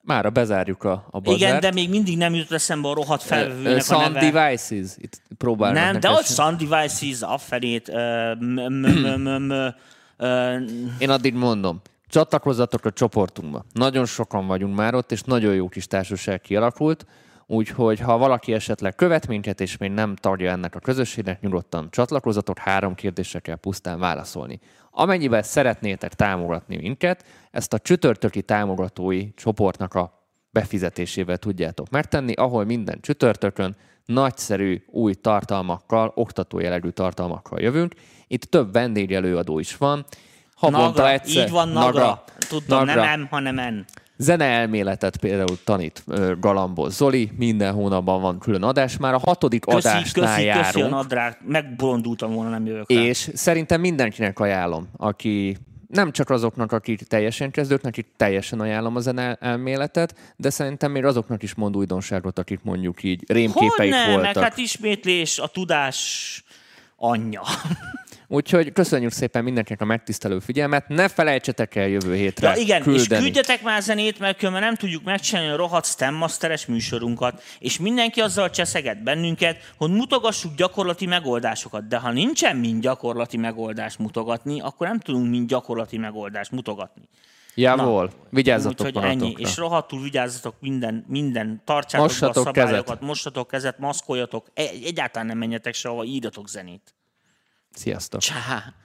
mára bezárjuk a, a bazárt. Igen, de még mindig nem jutott eszembe a rohadt felvevőnek a Sound neve. Devices. Itt próbálnak Nem, de ott Sound Devices, a felét, Én addig mondom, csatlakozzatok a csoportunkba. Nagyon sokan vagyunk már ott, és nagyon jó kis társaság kialakult, úgyhogy ha valaki esetleg követ minket, és még nem tagja ennek a közösségnek, nyugodtan csatlakozzatok, három kérdésre kell pusztán válaszolni. Amennyiben szeretnétek támogatni minket, ezt a csütörtöki támogatói csoportnak a befizetésével tudjátok megtenni, ahol minden csütörtökön nagyszerű új tartalmakkal, oktató jellegű tartalmakkal jövünk. Itt több vendégelőadó is van. Havonta Nagra, egyszer. így van, Nagra. Tudtam, Nagra. nem M, hanem N. Zeneelméletet például tanít Galambos Zoli, minden hónapban van külön adás, már a hatodik Köszi, adásnál köszi, köszi a járunk, nadrág. Megbolondultam volna, nem jövök rá. és szerintem mindenkinek ajánlom, aki nem csak azoknak, akik teljesen kezdők, nekik teljesen ajánlom a zeneelméletet, de szerintem még azoknak is mond újdonságot, akik mondjuk így rémképeik Hogyne, meg voltak. hát ismétlés, a tudás anyja. Úgyhogy köszönjük szépen mindenkinek a megtisztelő figyelmet. Ne felejtsetek el jövő hétre Ja, igen, küldeni. és küldjetek már zenét, mert különben nem tudjuk megcsinálni a rohadt Stem Masteres műsorunkat, és mindenki azzal cseszeget bennünket, hogy mutogassuk gyakorlati megoldásokat, de ha nincsen mind gyakorlati megoldást mutogatni, akkor nem tudunk mind gyakorlati megoldást mutogatni. Javol, vigyázzatok Úgyhogy ennyi, és rohadtul vigyázzatok minden, minden, tartsátok Mossatok a szabályokat, kezet. mossatok kezet, maszkoljatok, egy- egyáltalán nem menjetek sehova, írjatok zenét. Sziasztok! Csá!